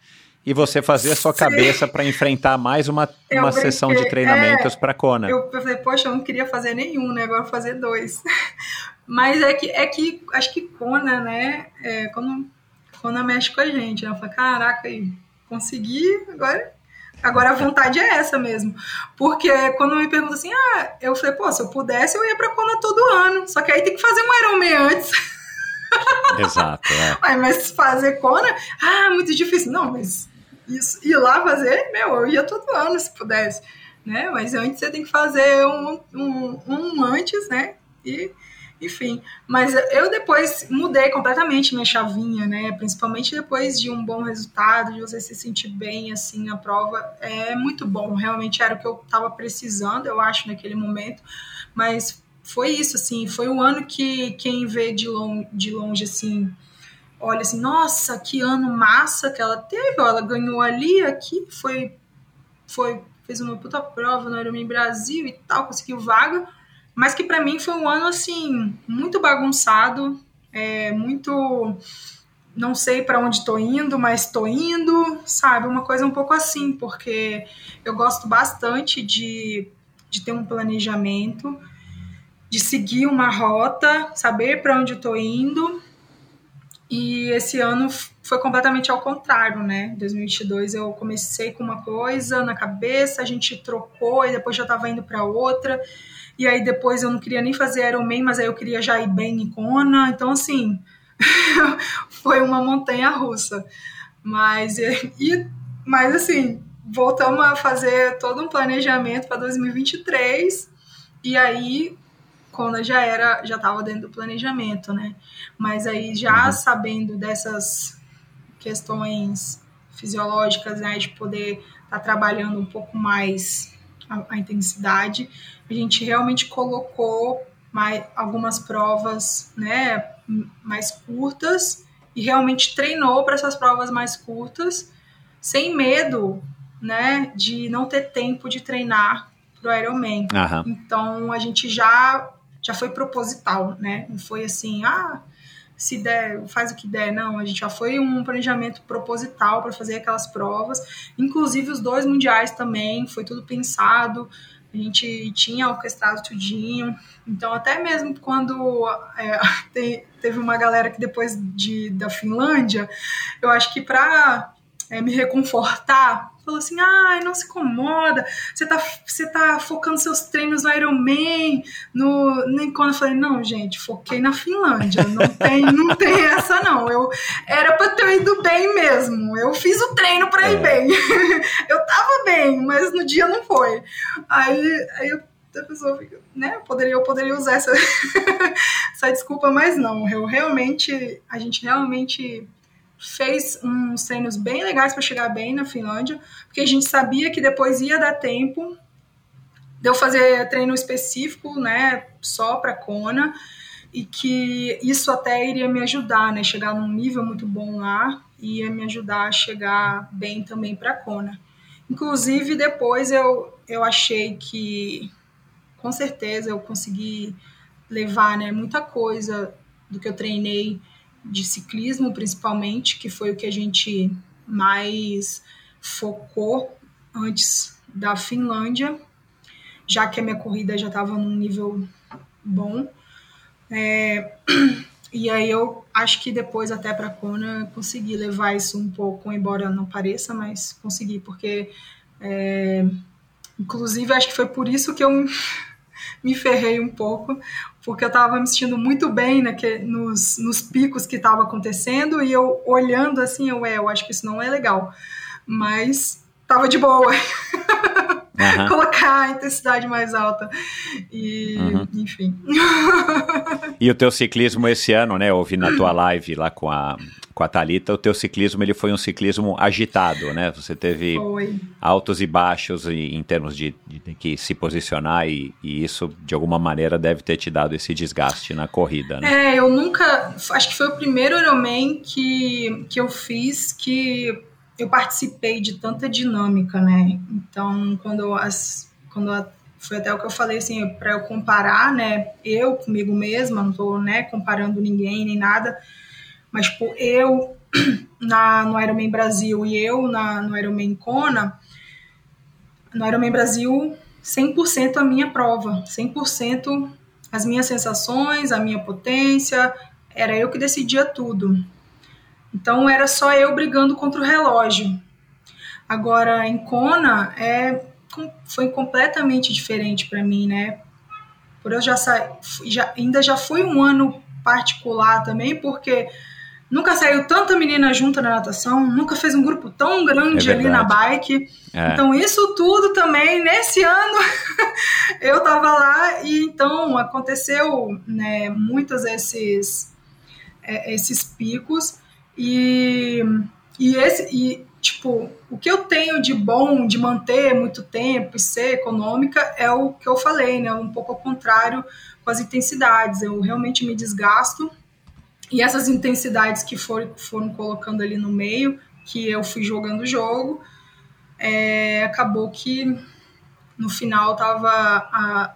e você fazer a sua Sim. cabeça para enfrentar mais uma, uma sessão de treinamentos é, para Kona. Eu, eu falei, poxa, eu não queria fazer nenhum, né? Agora vou fazer dois. [LAUGHS] Mas é que, é que acho que Kona, né? É, quando Kona mexe com a gente, né? Eu falei, caraca, aí, consegui, agora Agora a vontade é essa mesmo. Porque quando me perguntam assim, ah, eu falei, pô, se eu pudesse, eu ia pra Kona todo ano. Só que aí tem que fazer um Ironman antes. [LAUGHS] Exato. É. Ai, mas fazer Kona, ah, muito difícil. Não, mas isso, ir lá fazer, meu, eu ia todo ano se pudesse, né? Mas antes você tem que fazer um, um, um antes, né? E, enfim, mas eu depois mudei completamente minha chavinha, né? Principalmente depois de um bom resultado, de você se sentir bem, assim, a prova é muito bom. Realmente era o que eu estava precisando, eu acho, naquele momento. Mas foi isso, assim, foi um ano que quem vê de longe, de longe assim, olha assim, nossa, que ano massa que ela teve, ela ganhou ali, aqui, foi, foi fez uma puta prova no Ironman Brasil e tal, conseguiu vaga, mas que para mim foi um ano assim muito bagunçado, é, muito não sei para onde tô indo, mas tô indo, sabe, uma coisa um pouco assim, porque eu gosto bastante de, de ter um planejamento, de seguir uma rota, saber para onde eu tô indo e esse ano foi completamente ao contrário, né? Em 2022 eu comecei com uma coisa na cabeça, a gente trocou e depois já estava indo para outra. E aí depois eu não queria nem fazer Ironman, mas aí eu queria já ir bem em Kona. Então assim, [LAUGHS] foi uma montanha russa. Mas e mas assim, voltamos a fazer todo um planejamento para 2023. E aí quando já era, já estava dentro do planejamento, né? Mas aí já uhum. sabendo dessas questões fisiológicas, né, de poder estar tá trabalhando um pouco mais a, a, intensidade, a gente realmente colocou mais, algumas provas, né, mais curtas e realmente treinou para essas provas mais curtas, sem medo, né, de não ter tempo de treinar pro Ironman. Aham. Então a gente já já foi proposital, né? Não foi assim, ah, se der, faz o que der, não. A gente já foi um planejamento proposital para fazer aquelas provas. Inclusive os dois mundiais também, foi tudo pensado. A gente tinha orquestrado tudinho. Então, até mesmo quando é, [LAUGHS] te- teve uma galera que depois de, da Finlândia, eu acho que para me reconfortar, falou assim: ai, não se incomoda, você tá, você tá focando seus treinos no Ironman, no, no Icona. Eu falei: não, gente, foquei na Finlândia, não tem, [LAUGHS] não tem essa não. Eu era pra ter ido bem mesmo, eu fiz o treino pra ir É. bem. [LAUGHS] eu tava bem, mas no dia não foi. Aí, aí eu- a pessoa fica, né? Eu poderia, eu poderia usar essa, [LAUGHS] essa desculpa, mas não. Eu realmente, a gente realmente fez uns treinos bem legais para chegar bem na Finlândia, porque a gente sabia que depois ia dar tempo de eu fazer treino específico, né, só para Kona, e que isso até iria me ajudar, né, chegar num nível muito bom lá, e ia me ajudar a chegar bem também para Kona. Inclusive depois eu eu achei que com certeza eu consegui levar, né, muita coisa do que eu treinei de ciclismo, principalmente, que foi o que a gente mais focou antes da Finlândia, já que a minha corrida já estava num nível bom. É, e aí eu acho que depois até para Kona eu consegui levar isso um pouco, embora não pareça, mas consegui, porque é, inclusive acho que foi por isso que eu [LAUGHS] me ferrei um pouco, porque eu estava me sentindo muito bem naque, nos, nos picos que estava acontecendo e eu olhando assim, eu, é, eu acho que isso não é legal. Mas tava de boa. Aham. [LAUGHS] Colocar a intensidade mais alta. E, Uhum. enfim. [LAUGHS] E o teu ciclismo esse ano, né? Eu ouvi na tua live lá com a, com a Thalita, o teu ciclismo ele foi um ciclismo agitado, né? Você teve Foi. altos e baixos em, em termos de, de ter que se posicionar e, e isso, de alguma maneira, deve ter te dado esse desgaste na corrida, né? É, eu nunca. Acho que foi o primeiro Ironman que, que eu fiz que eu participei de tanta dinâmica, né? Então, quando as. Quando a- foi até o que eu falei, assim, para eu comparar, né? Eu comigo mesma, não tô, né, comparando ninguém nem nada, mas, tipo, eu [CLEARS THROAT] na, no Ironman Brasil e eu na, no Ironman Kona, no Ironman Brasil, 100% a minha prova, 100% as minhas sensações, a minha potência, era eu que decidia tudo. Então era só eu brigando contra o relógio. Agora em Kona é foi completamente diferente para mim, né? Por eu já sair, já ainda já foi um ano particular também, porque nunca saiu tanta menina junta na natação, nunca fez um grupo tão grande É ali na bike. É. Então, isso tudo também, nesse ano, [LAUGHS] eu tava lá e então aconteceu né, muitos esses, é, esses picos e, e esse e tipo o que eu tenho de bom de manter muito tempo e ser econômica é o que eu falei né? Um pouco ao contrário com as intensidades. Eu realmente me desgasto. E essas intensidades que foram, foram colocando ali no meio que eu fui jogando o jogo é, acabou que no final tava a,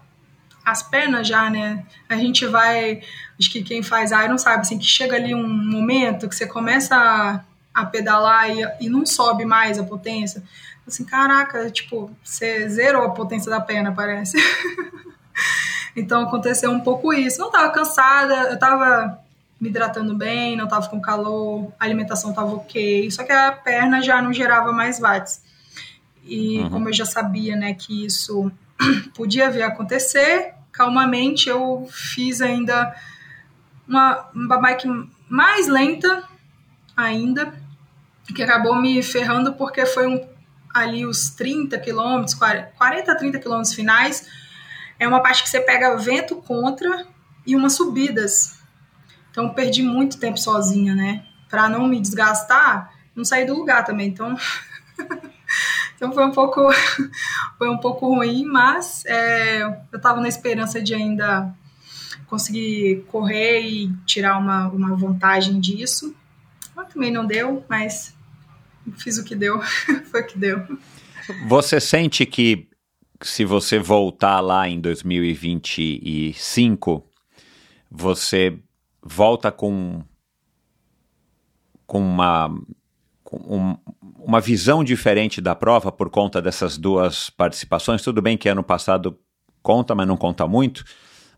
as pernas já, né? A gente vai. Acho que quem faz Iron sabe, assim, que chega ali um momento que você começa a, a pedalar e, e não sobe mais a potência. Assim, caraca, tipo, você zerou a potência da perna, parece. [LAUGHS] então aconteceu um pouco isso. Não tava cansada, eu tava me hidratando bem, não tava com calor, a alimentação tava ok, só que a perna já não gerava mais watts. E Uhum. como eu já sabia, né, que isso [CLEARS THROAT] podia vir acontecer, calmamente eu fiz ainda uma, uma bike mais lenta ainda, que acabou me ferrando porque foi um, ali os 30 quilômetros, 40 a 30 quilômetros finais, é uma parte que você pega vento contra e umas subidas. Então perdi muito tempo sozinha, né? Para não me desgastar, não sair do lugar também. Então [LAUGHS] Então foi um pouco, [LAUGHS] foi um pouco ruim, mas é, eu estava na esperança de ainda conseguir correr e tirar uma, uma vantagem disso. Mas também não deu, mas fiz o que deu, [LAUGHS] foi o que deu. Você sente que se você voltar lá em 2025, você volta com, com uma, com um, uma visão diferente da prova por conta dessas duas participações. Tudo bem que ano passado conta, mas não conta muito,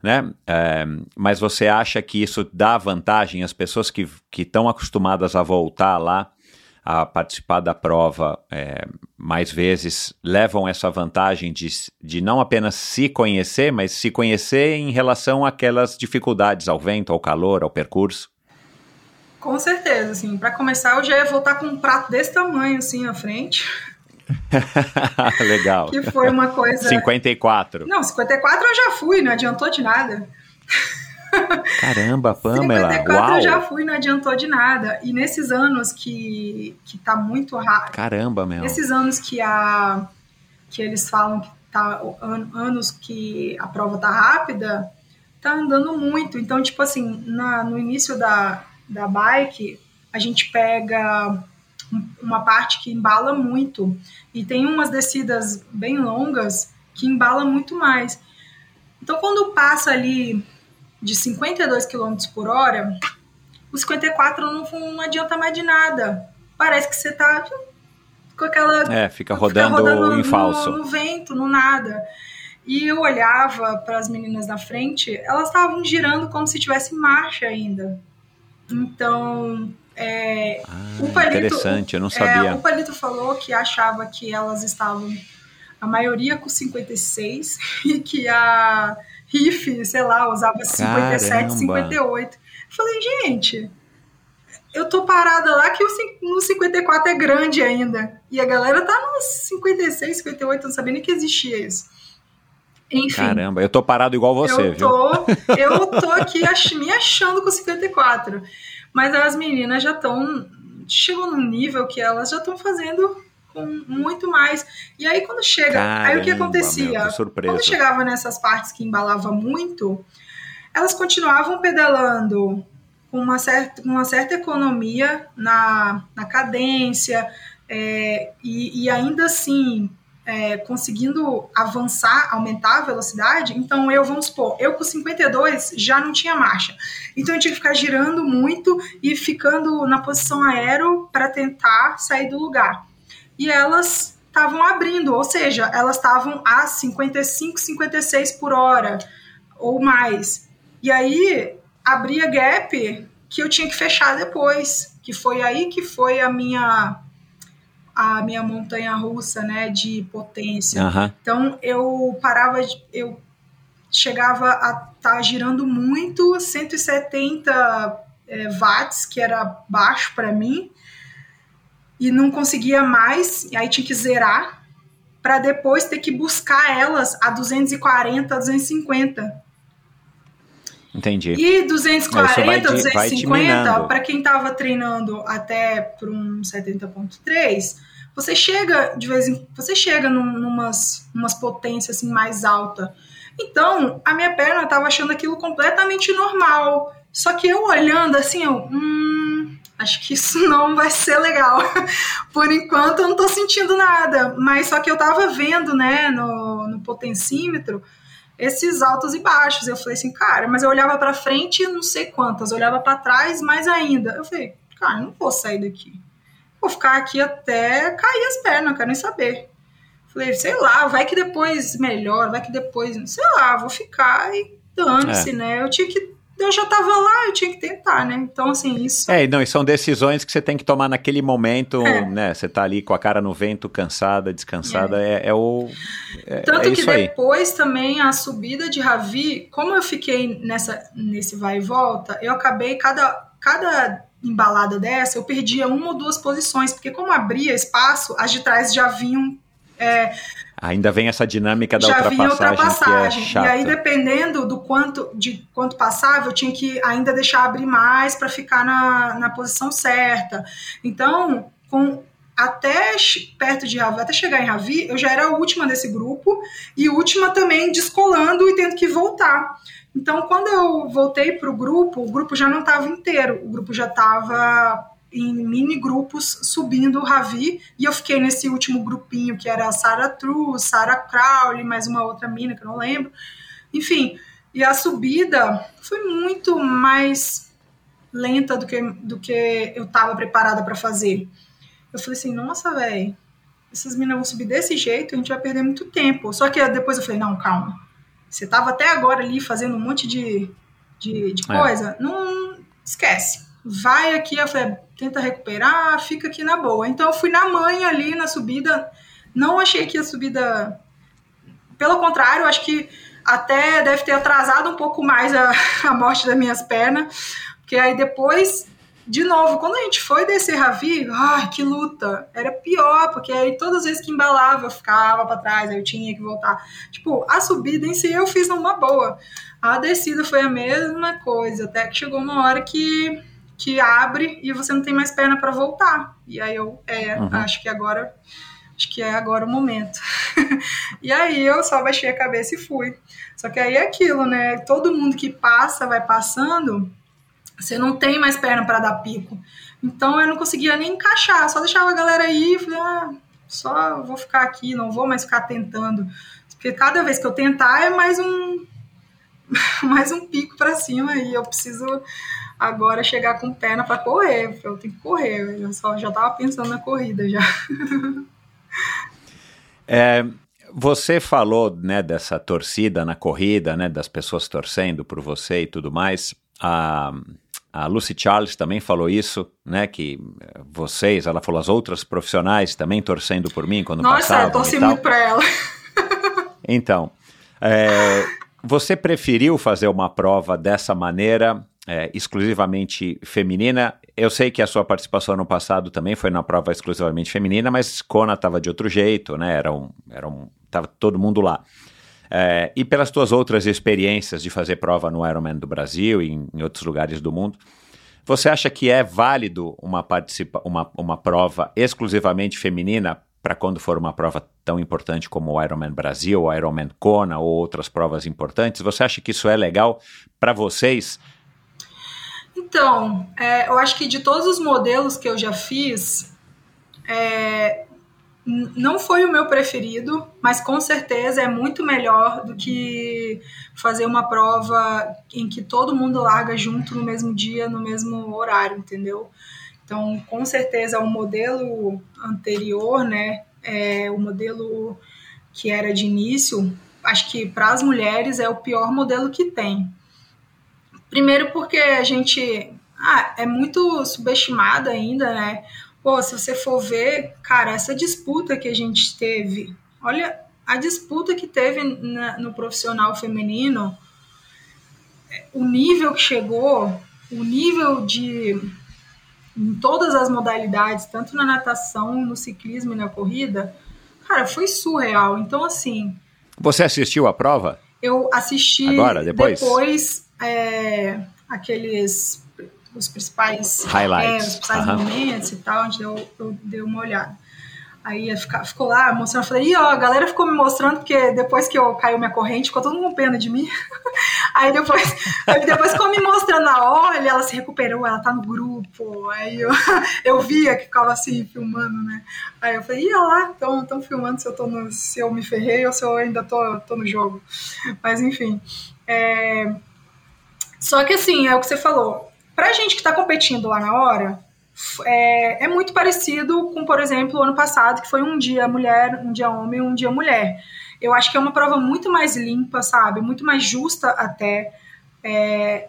né? É, mas você acha que isso dá vantagem às pessoas que estão acostumadas a voltar lá a participar da prova é, mais vezes levam essa vantagem de, de não apenas se conhecer, mas se conhecer em relação àquelas dificuldades, ao vento, ao calor, ao percurso? Com certeza, assim, para começar eu já ia voltar com um prato desse tamanho assim à frente. [LAUGHS] Legal. que foi uma coisa 54. Não, 54 eu já fui, não adiantou de nada. Caramba, Pamela. 54 Uau. eu já fui, não adiantou de nada. E nesses anos que, que tá muito rápido. Caramba, meu. Nesses anos que a que eles falam que tá an, anos que a prova tá rápida, tá andando muito. Então, tipo assim, na, no início da, da bike, a gente pega uma parte que embala muito. E tem umas descidas bem longas que embala muito mais. Então, quando passa ali de 52 km por hora, o 54 não, não adianta mais de nada. Parece que você tá com aquela. É, fica rodando, fica rodando em falso. No, no vento, no nada. E eu olhava para as meninas na frente, elas estavam girando como se tivesse marcha ainda. Então, é, ah, o Palito, interessante, eu não sabia. É, o Palito falou que achava que elas estavam, a maioria com 56, [LAUGHS] e que a riff, sei lá, usava 57, Caramba. 58. Falei, gente, eu tô parada lá que o no 54 é grande ainda. E a galera tá nos 56, 58, não sabia nem que existia isso. Enfim. Caramba, eu tô parado igual você, eu viu? Tô, [LAUGHS] eu tô aqui ach, me achando com 54. Mas as meninas já estão. Chegam num nível que elas já estão fazendo com muito mais. E aí quando chega, Caramba, aí o que acontecia? Meu, quando chegava nessas partes que embalava muito, elas continuavam pedalando com uma certa, uma certa economia na, na cadência é, e, e, ainda assim é, conseguindo avançar, aumentar a velocidade. Então eu, vamos supor, eu com 52 já não tinha marcha. Então eu tinha que ficar girando muito e ficando na posição aero para tentar sair do lugar e elas estavam abrindo, ou seja, elas estavam a 55, 56 por hora ou mais. E aí abria gap que eu tinha que fechar depois, que foi aí que foi a minha a minha montanha russa, né, de potência. Uhum. Então eu parava, eu chegava a estar tá girando muito, 170 é, watts, que era baixo para mim, e não conseguia mais, e aí tinha que zerar para depois ter que buscar elas a 240, 250. Entendi. E 240, 250, para quem estava treinando até para um 70.3, você chega de vez em você chega num, numas, numas potências assim mais alta. Então, a minha perna estava achando aquilo completamente normal. Só que eu olhando assim, eu, hum, acho que isso [LAUGHS] não vai ser legal. [LAUGHS] Por enquanto eu não tô sentindo nada, mas só que eu tava vendo, né, no, no potencímetro, esses altos e baixos. Eu falei assim, cara, mas eu olhava para frente, não sei quantas, eu olhava para trás, mais ainda. Eu falei, cara, não vou sair daqui. Vou ficar aqui até cair as pernas, não quero nem saber. Falei, sei lá, vai que depois melhor, vai que depois, sei lá, vou ficar e dane-se, é. né? Eu tinha que eu já estava lá, eu tinha que tentar, né? Então, assim, isso. É, não, e são decisões que você tem que tomar naquele momento, é. né? Você tá ali com a cara no vento, cansada, descansada, é, é, é o. É, Tanto é que depois aí. também a subida de Ravi, como eu fiquei nessa, nesse vai e volta, eu acabei cada. cada embalada dessa, eu perdia uma ou duas posições, porque como abria espaço, as de trás já vinham é, Ainda vem essa dinâmica da já ultrapassagem, ultrapassagem. Que é. E aí, dependendo do quanto de quanto passava, eu tinha que ainda deixar abrir mais para ficar na, na posição certa. Então, com até perto de Ravi, até chegar em Ravi, eu já era a última desse grupo e última também descolando e tendo que voltar. Então, quando eu voltei para o grupo, o grupo já não estava inteiro, o grupo já estava em mini grupos subindo o Ravi, e eu fiquei nesse último grupinho que era a Sarah True, Sarah Crowley, mais uma outra mina que eu não lembro. Enfim, e a subida foi muito mais lenta do que, do que eu estava preparada para fazer. Eu falei assim, nossa, velho, essas meninas vão subir desse jeito, a gente vai perder muito tempo. Só que depois eu falei, não, calma. Você estava até agora ali fazendo um monte de, de, de é. coisa, não esquece. Vai aqui, eu falei, tenta recuperar, fica aqui na boa. Então eu fui na manhã ali na subida, não achei que a subida. Pelo contrário, acho que até deve ter atrasado um pouco mais a, [LAUGHS] a morte das minhas pernas, porque aí depois, de novo, quando a gente foi descer Ravi, ai, que luta, era pior, porque aí todas as vezes que embalava eu ficava para trás, aí eu tinha que voltar. Tipo, a subida em si eu fiz numa boa. A descida foi a mesma coisa, até que chegou uma hora que que abre e você não tem mais perna para voltar. E aí eu, é, uhum. acho que agora acho que é agora o momento. [LAUGHS] e aí eu só baixei a cabeça e fui. Só que aí é aquilo, né? Todo mundo que passa, vai passando, você não tem mais perna para dar pico. Então eu não conseguia nem encaixar, só deixava a galera aí, falei, ah, só vou ficar aqui, não vou mais ficar tentando. Porque cada vez que eu tentar é mais um [LAUGHS] mais um pico para cima e eu preciso agora chegar com perna para correr. Eu tenho que correr, eu só já estava pensando na corrida já. [LAUGHS] É, você falou né, dessa torcida na corrida, né, das pessoas torcendo por você e tudo mais. A, a Lucy Charles também falou isso, né? Que vocês, ela falou as outras profissionais também torcendo por mim quando Nossa, passavam. Nossa, eu torci muito para ela. então, é, você preferiu fazer uma prova dessa maneira, é, exclusivamente feminina? Eu sei que a sua participação no passado também foi na prova exclusivamente feminina, mas Kona estava de outro jeito, né? Era um, era um, tava todo mundo lá. É, e pelas tuas outras experiências de fazer prova no Ironman do Brasil e em, em outros lugares do mundo, você acha que é válido uma, participa uma, uma prova exclusivamente feminina para quando for uma prova tão importante como o Ironman Brasil, o Ironman Kona ou outras provas importantes? Você acha que isso é legal para vocês? Então, é, eu acho que de todos os modelos que eu já fiz, é, não foi o meu preferido, mas com certeza é muito melhor do que fazer uma prova em que todo mundo larga junto no mesmo dia, no mesmo horário, entendeu? Então, com certeza, o modelo anterior, né, é, o modelo que era de início, acho que para as mulheres é o pior modelo que tem. Primeiro porque a gente ah, é muito subestimada ainda, né? Pô, se você for ver, cara, essa disputa que a gente teve, olha a disputa que teve na, no profissional feminino, o nível que chegou, o nível de em todas as modalidades, tanto na natação, no ciclismo e na corrida, cara, foi surreal. Então, assim. Você assistiu a prova? Eu assisti Agora, depois, depois é, aqueles os principais highlights, é, os principais uhum. momentos e tal, onde eu, eu dei uma olhada. Aí ficar, ficou lá mostrando, eu falei, Ih, ó, a galera ficou me mostrando, porque depois que eu caiu minha corrente, ficou todo mundo com pena de mim. [LAUGHS] aí depois, depois ficou me mostrando, olha, ela se recuperou, ela tá no grupo. Aí eu, [LAUGHS] eu via que ficava assim, filmando, né? Aí eu falei, ia lá, estão filmando se eu, tô no, se eu me ferrei ou se eu ainda tô, tô no jogo. Mas enfim. É... Só que assim, é o que você falou. Pra gente que tá competindo lá na hora, é, é, muito parecido com, por exemplo, o ano passado, que foi um dia mulher, um dia homem, um dia mulher. Eu acho que é uma prova muito mais limpa, sabe? Muito mais justa até. É,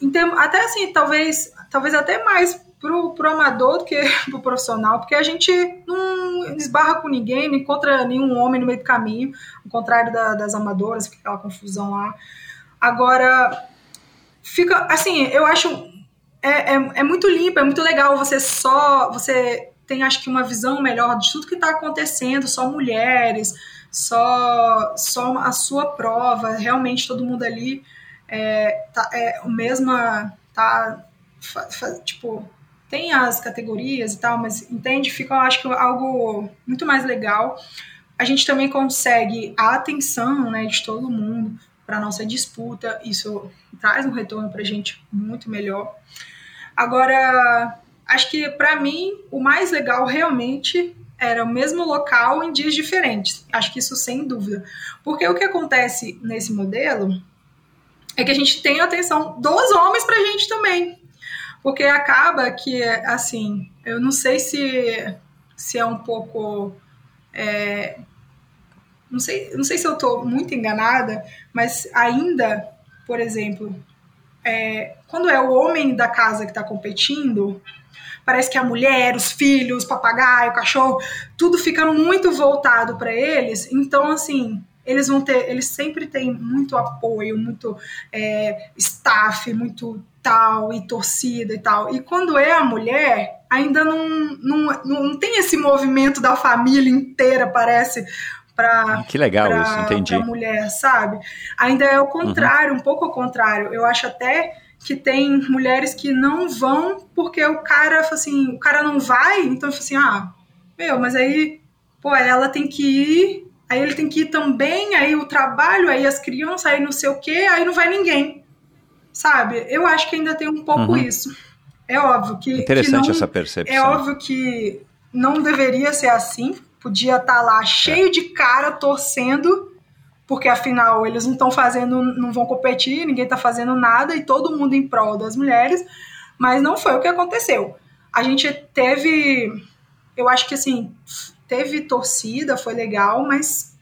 então, até assim, talvez, talvez até mais pro, pro amador do que [LAUGHS] pro profissional, porque a gente não esbarra com ninguém, não encontra nenhum homem no meio do caminho, ao contrário da, das amadoras, aquela confusão lá. Agora, fica, assim, eu acho é, é, é, muito limpo, é muito legal. Você só. Você tem, acho que, uma visão melhor de tudo que está acontecendo, só mulheres, só, só a sua prova, realmente todo mundo ali é, tá, é o mesma. Tá, tipo, tem as categorias e tal, mas entende? Fica, eu acho que algo muito mais legal. A gente também consegue a atenção né, de todo mundo para nossa disputa, isso traz um retorno para a gente muito melhor. Agora, acho que para mim o mais legal realmente era o mesmo local em dias diferentes. Acho que isso sem dúvida. Porque o que acontece nesse modelo é que a gente tem a atenção dos homens pra gente também. Porque acaba que, assim, eu não sei se, se é um pouco. É, não, sei, não sei se eu estou muito enganada, mas ainda, por exemplo, é, quando é o homem da casa que está competindo, parece que a mulher, os filhos, papagaio, o cachorro, tudo fica muito voltado para eles. Então, assim, eles vão ter, eles sempre têm muito apoio, muito é, staff, muito tal e torcida e tal. E quando é a mulher, ainda não, não, não tem esse movimento da família inteira, parece. Pra, que legal pra, isso, entendi. Pra mulher, sabe? Ainda é o contrário, uhum. um pouco ao contrário. Eu acho até que tem mulheres que não vão porque o cara, assim, o cara não vai, então assim, ah, meu, mas aí, pô, ela tem que ir, aí ele tem que ir também, aí o trabalho, aí as crianças, aí não sei o quê, aí não vai ninguém. Sabe? Eu acho que ainda tem um pouco uhum. isso. É óbvio que. Interessante que não, essa percepção. É óbvio que não deveria ser assim. Podia estar tá lá cheio é. de cara torcendo porque afinal eles não estão fazendo, não vão competir, ninguém está fazendo nada e todo mundo em prol das mulheres, mas não foi o que aconteceu. A gente teve, eu acho que assim, teve torcida, foi legal, mas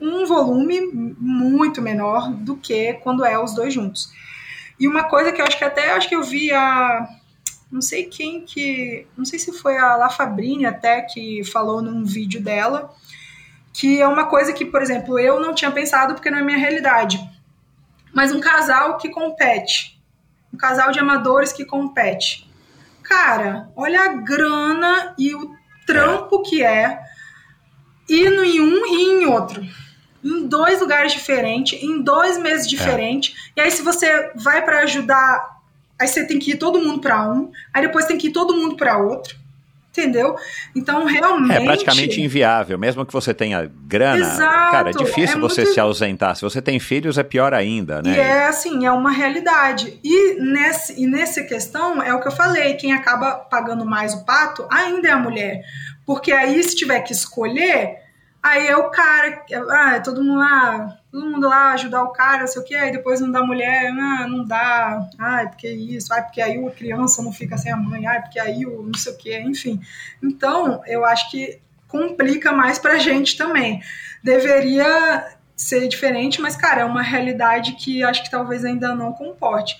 um volume muito menor do que quando é os dois juntos. E uma coisa que eu acho que até acho que eu vi a não sei quem que, não sei se foi a La Fabrini até que falou num vídeo dela, que é uma coisa que, por exemplo, eu não tinha pensado porque não é minha realidade. Mas um casal que compete, um casal de amadores que compete. Cara, olha a grana e o trampo que é ir em um e em outro. Em dois lugares diferentes, em dois meses diferentes. É. E aí, se você vai para ajudar, aí você tem que ir todo mundo para um, aí depois tem que ir todo mundo para outro entendeu? Então, realmente. É praticamente inviável, mesmo que você tenha grana. Exato, cara, é difícil é você muito... se ausentar. Se você tem filhos, é pior ainda, né? E é assim, é uma realidade. E, nesse, e nessa questão, é o que eu falei: quem acaba pagando mais o pato ainda é a mulher. Porque aí, se tiver que escolher, aí é o cara. Ah, é todo mundo lá todo mundo lá ajudar o cara, não sei o que, aí depois não dá mulher, ah, não dá, ai, porque isso, ai, porque aí a criança não fica sem a mãe, ai, porque aí o não sei o que, enfim. Então, eu acho que complica mais pra gente também. Deveria ser diferente, mas, cara, é uma realidade que acho que talvez ainda não comporte.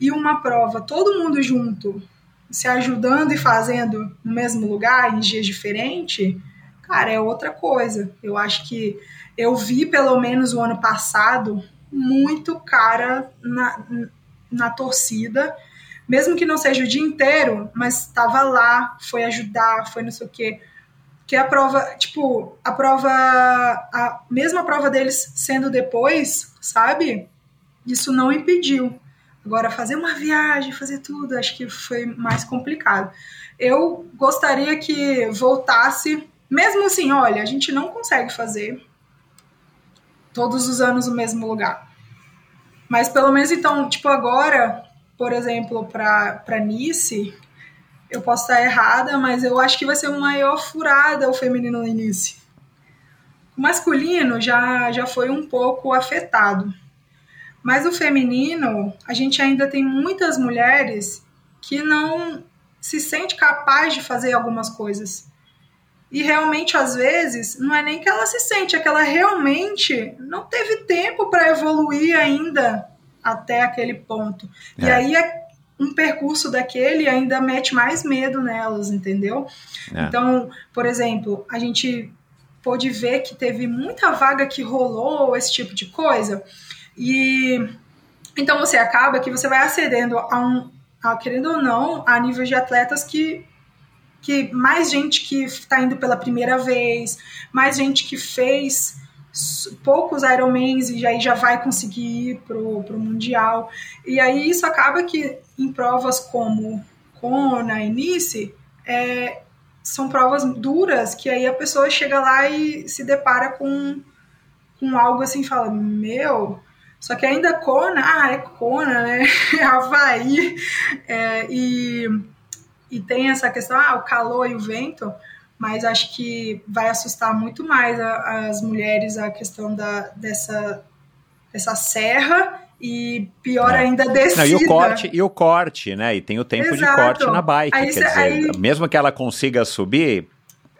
E uma prova, todo mundo junto, se ajudando e fazendo no mesmo lugar, em dias diferentes, cara, é outra coisa. Eu acho que eu vi, pelo menos o ano passado, muito cara na, na torcida, mesmo que não seja o dia inteiro, mas estava lá, foi ajudar, foi não sei o quê. Que a prova, tipo, a prova, a mesma prova deles sendo depois, sabe? Isso não impediu. Agora, fazer uma viagem, fazer tudo, acho que foi mais complicado. Eu gostaria que voltasse, mesmo assim, olha, a gente não consegue fazer, todos os anos no mesmo lugar. Mas pelo menos então, tipo agora, por exemplo, para Nice, eu posso estar errada, mas eu acho que vai ser uma maior furada o feminino no início. O masculino já, já foi um pouco afetado. Mas o feminino, a gente ainda tem muitas mulheres que não se sente capaz de fazer algumas coisas. E realmente, às vezes, não é nem que ela se sente, é que ela realmente não teve tempo para evoluir ainda até aquele ponto. É. E aí, um percurso daquele ainda mete mais medo nelas, entendeu? É. Então, por exemplo, a gente pôde ver que teve muita vaga que rolou esse tipo de coisa. E então você acaba que você vai acedendo a um, a, querendo ou não, a nível de atletas que que mais gente que está indo pela primeira vez, mais gente que fez poucos Ironmans e aí já vai conseguir ir pro, pro Mundial. E aí isso acaba que em provas como Kona e Nice, é, são provas duras que aí a pessoa chega lá e se depara com, com algo assim fala, meu... Só que ainda Kona, ah, é Kona, né? [LAUGHS] É Havaí. É, e e tem essa questão, ah, o calor e o vento, mas acho que vai assustar muito mais a, as mulheres a questão da, dessa, dessa serra e pior é. ainda descida. Não, e o corte, e o corte, né? E tem o tempo Exato. de corte na bike, aí, quer dizer, aí... mesmo que ela consiga subir,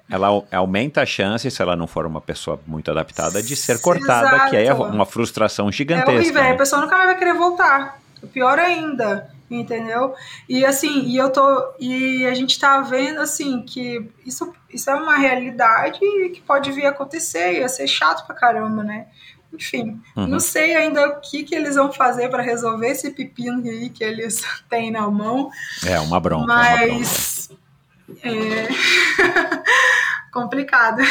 ela aumenta a chance, se ela não for uma pessoa muito adaptada, de ser cortada, Exato. que aí é uma frustração gigantesca. É horrível, né? a pessoa nunca mais vai querer voltar. Pior ainda, entendeu? E assim, e eu tô. E a gente tá vendo assim que isso, isso é uma realidade que pode vir a acontecer, ia ser chato pra caramba, né? Enfim, uhum. não sei ainda o que, que eles vão fazer para resolver esse pepino aí que eles [LAUGHS] têm na mão. É, uma bronca. Mas. Uma bronca. É. [LAUGHS] complicado.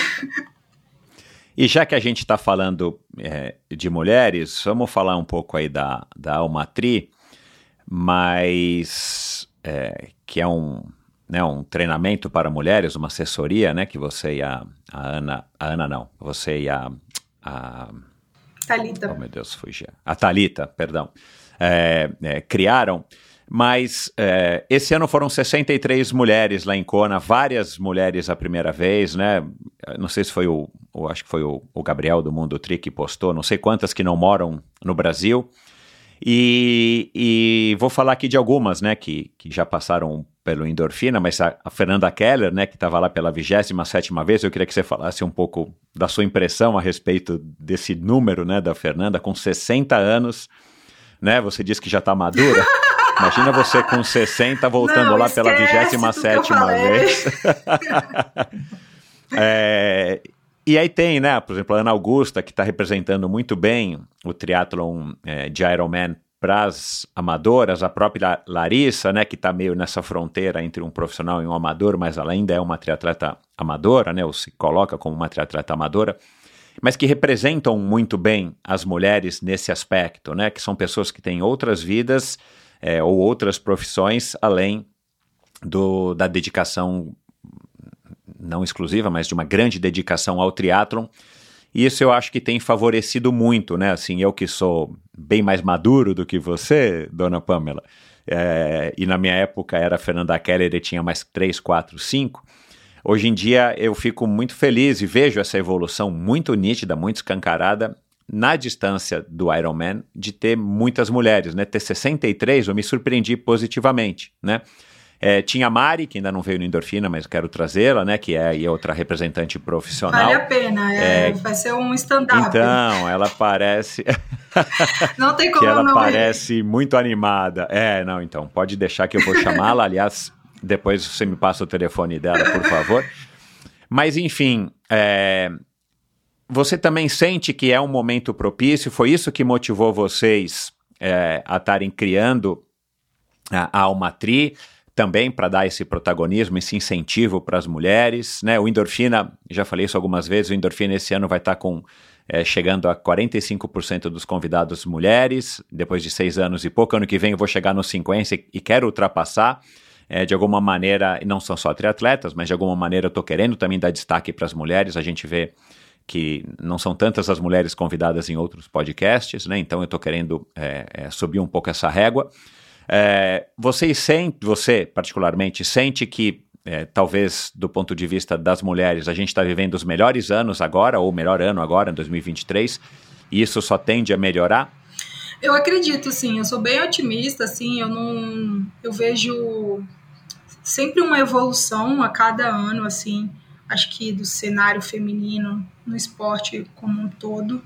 E já que a gente está falando é, de mulheres, vamos falar um pouco aí da, da Almatri, mas é, que é um, né, um treinamento para mulheres, uma assessoria, né, que você e a, a Ana, a Ana não, você e a, a Talita. Oh meu Deus, fugia. A Talita, perdão, é, é, criaram. Mas é, esse ano foram 63 mulheres lá em Kona, várias mulheres a primeira vez, né? Não sei se foi o, o acho que foi o, o, Gabriel do Mundo Tri que postou, não sei quantas que não moram no Brasil. E, e vou falar aqui de algumas, né, que, que já passaram pelo Endorfina, mas a, a Fernanda Keller, né, que estava lá pela 27 vez, eu queria que você falasse um pouco da sua impressão a respeito desse número, né, da Fernanda, com 60 anos, né, você disse que já está madura. [LAUGHS] Imagina você com 60 voltando Não, lá pela 27 vez. [LAUGHS] [LAUGHS] é, e aí tem, né, por exemplo, a Ana Augusta, que está representando muito bem o triatlon é, de Ironman para as amadoras, a própria Larissa, né, que está meio nessa fronteira entre um profissional e um amador, mas ela ainda é uma triatleta amadora, né, ou se coloca como uma triatleta amadora, mas que representam muito bem as mulheres nesse aspecto, né, que são pessoas que têm outras vidas é, ou outras profissões além do, da dedicação não exclusiva, mas de uma grande dedicação ao triatlon. E isso eu acho que tem favorecido muito, né? Assim, eu que sou bem mais maduro do que você, dona Pamela, é, e na minha época era Fernanda Keller e tinha mais 3, 4, 5. Hoje em dia eu fico muito feliz e vejo essa evolução muito nítida, muito escancarada na distância do Ironman de ter muitas mulheres, né? Ter 63, eu me surpreendi positivamente, né? É, tinha a Mari, que ainda não veio no Endorfina, mas quero trazê-la, né? Que é aí outra representante profissional. Vale a pena, é, é vai ser um stand-up. Então, ela parece. [LAUGHS] não tem [LAUGHS] como que ela não parece ir. muito animada. É, não, então, pode deixar que eu vou chamá-la. Aliás, depois você me passa o telefone dela, por favor. Mas, enfim, é, você também sente que é um momento propício? Foi isso que motivou vocês é, a estarem criando a Almatri, também para dar esse protagonismo, esse incentivo para as mulheres, né? O Endorfina, já falei isso algumas vezes, o Endorfina esse ano vai estar tá com é, chegando a 45% dos convidados mulheres, depois de seis anos e pouco. Ano que vem eu vou chegar nos 50% e quero ultrapassar. É, de alguma maneira, não são só triatletas, mas de alguma maneira eu estou querendo também dar destaque para as mulheres. A gente vê que não são tantas as mulheres convidadas em outros podcasts, né? Então eu estou querendo é, subir um pouco essa régua. É, você sente, você particularmente sente que é, talvez do ponto de vista das mulheres a gente está vivendo os melhores anos agora ou o melhor ano agora, em 2023, e isso só tende a melhorar? Eu acredito, sim. Eu sou bem otimista, assim. Eu não, eu vejo sempre uma evolução a cada ano, assim acho que do cenário feminino no esporte como um todo,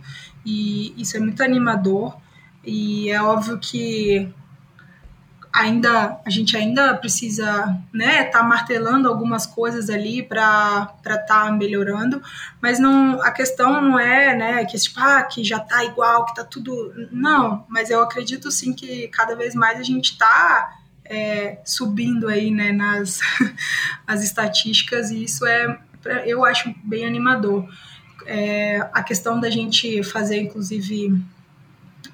e isso é muito animador. E é óbvio que ainda a gente ainda precisa né tá martelando algumas coisas ali para para tá melhorando mas não a questão não é né que tipo ah, que já tá igual que tá tudo não mas eu acredito sim que cada vez mais a gente tá é, subindo aí né nas [LAUGHS] as estatísticas e isso é eu acho bem animador. É, a questão da gente fazer, inclusive,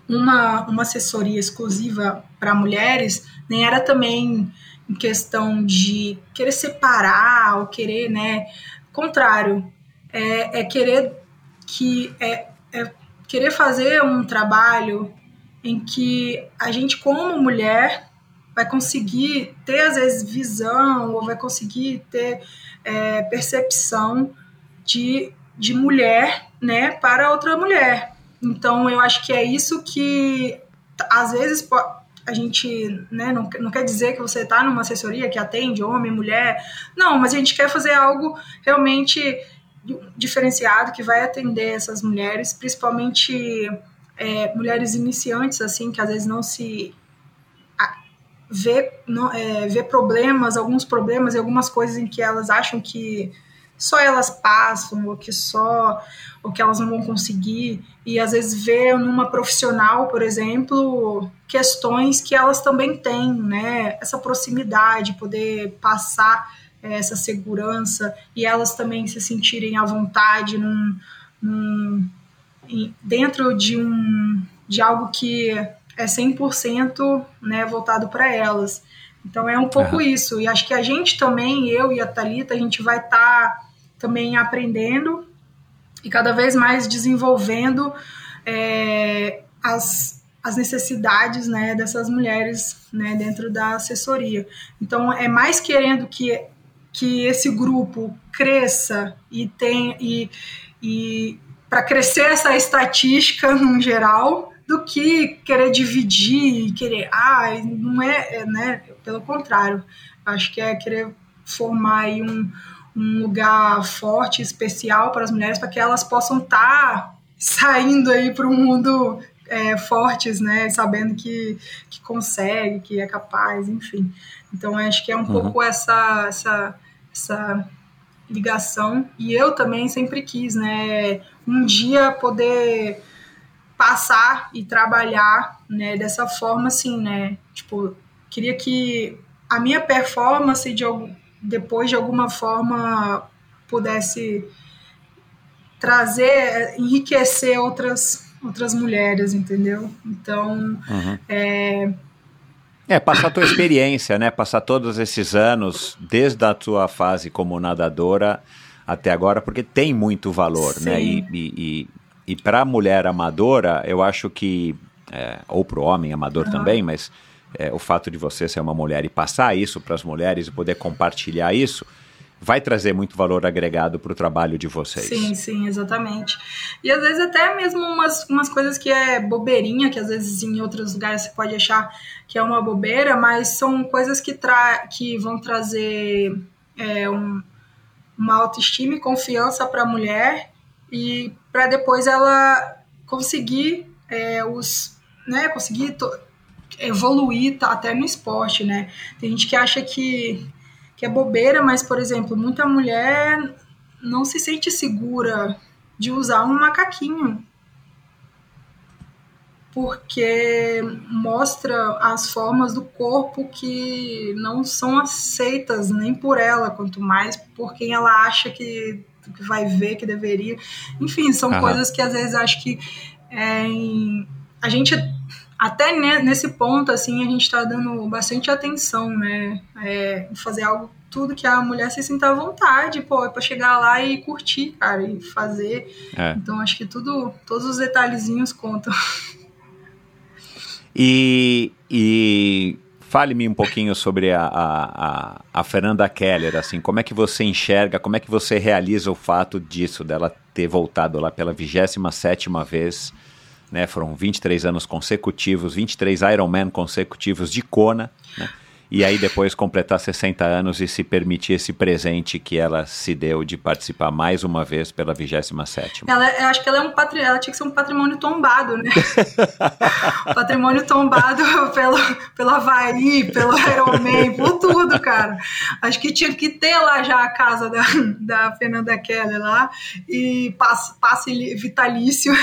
uma, uma assessoria exclusiva para mulheres, nem era também em questão de querer separar ou querer, né? Contrário, é, é querer que é, é querer fazer um trabalho em que a gente, como mulher, vai conseguir ter, às vezes, visão ou vai conseguir ter é, percepção de, de mulher né, para outra mulher. Então, eu acho que é isso que, às vezes, a gente né, não, não quer dizer que você está numa assessoria que atende homem, mulher. Não, mas a gente quer fazer algo realmente diferenciado que vai atender essas mulheres, principalmente é, mulheres iniciantes, assim, que às vezes não se vê, não, é, vê problemas, alguns problemas e algumas coisas em que elas acham que só elas passam, ou que só, ou que elas não vão conseguir, e às vezes vê numa profissional, por exemplo, questões que elas também têm, né? Essa proximidade, poder passar é, essa segurança, e elas também se sentirem à vontade num, num dentro de um de algo que é 100% né, voltado para elas. Então é um pouco isso. E acho que a gente também, eu e a Talita, a gente vai estar tá também aprendendo e cada vez mais desenvolvendo é, as, as necessidades né, dessas mulheres né, dentro da assessoria. Então é mais querendo que, que esse grupo cresça e tenha e, e para crescer essa estatística [LAUGHS] no geral do que querer dividir, querer, ah, não é, é né? Pelo contrário, acho que é querer formar aí um, um lugar forte, especial para as mulheres, para que elas possam estar tá saindo aí para o mundo é, fortes, né? Sabendo que, que consegue, que é capaz, enfim. Então acho que é um uhum. pouco essa, essa, essa ligação. E eu também sempre quis, né? Um dia poder passar e trabalhar, né, dessa forma assim, né? Tipo, queria que a minha performance de depois de alguma forma pudesse trazer, enriquecer outras outras mulheres, entendeu? Então, uhum. é, é, passar a tua experiência, né? Passar todos esses anos, desde a tua fase como nadadora até agora, porque tem muito valor, né? Sim. né? E, e, e, e para a mulher amadora, eu acho que, é, ou para o homem amador uhum. também, mas é, o fato de você ser uma mulher e passar isso para as mulheres e poder compartilhar isso, vai trazer muito valor agregado para o trabalho de vocês. Sim, sim, exatamente. E às vezes até mesmo umas, umas coisas que é bobeirinha, que às vezes em outros lugares você pode achar que é uma bobeira, mas são coisas que, tra que vão trazer é, um, uma autoestima e confiança para a mulher e para depois ela conseguir é, os, né, conseguir evoluir tá, até no esporte, né? Tem gente que acha que, que é bobeira, mas, por exemplo, muita mulher não se sente segura de usar um macaquinho porque mostra as formas do corpo que não são aceitas nem por ela, quanto mais por quem ela acha que que vai ver, que deveria. Enfim, são coisas que às vezes acho que é, a gente até nesse ponto assim a gente está dando bastante atenção, né, é, fazer algo tudo que a mulher se sinta à vontade, pô, é para chegar lá e curtir, cara, e fazer. É. Então acho que tudo, todos os detalhezinhos contam. E, e Fale-me um pouquinho sobre a, a, a, Fernanda Keller, assim, como é que você enxerga, como é que você realiza o fato disso, dela ter voltado lá pela 27 vez, né, foram 23 anos consecutivos, 23 Ironman consecutivos de Kona, né, e aí depois completar 60 anos e se permitir esse presente que ela se deu de participar mais uma vez pela 27 ela, Eu acho que ela é um patrimônio, ela tinha que ser um patrimônio tombado, né? [LAUGHS] patrimônio tombado pelo, pelo Havaí, pelo Ironman, por tudo, cara. Acho que tinha que ter lá já a casa da, da Fernanda Keller lá e passe, passe vitalício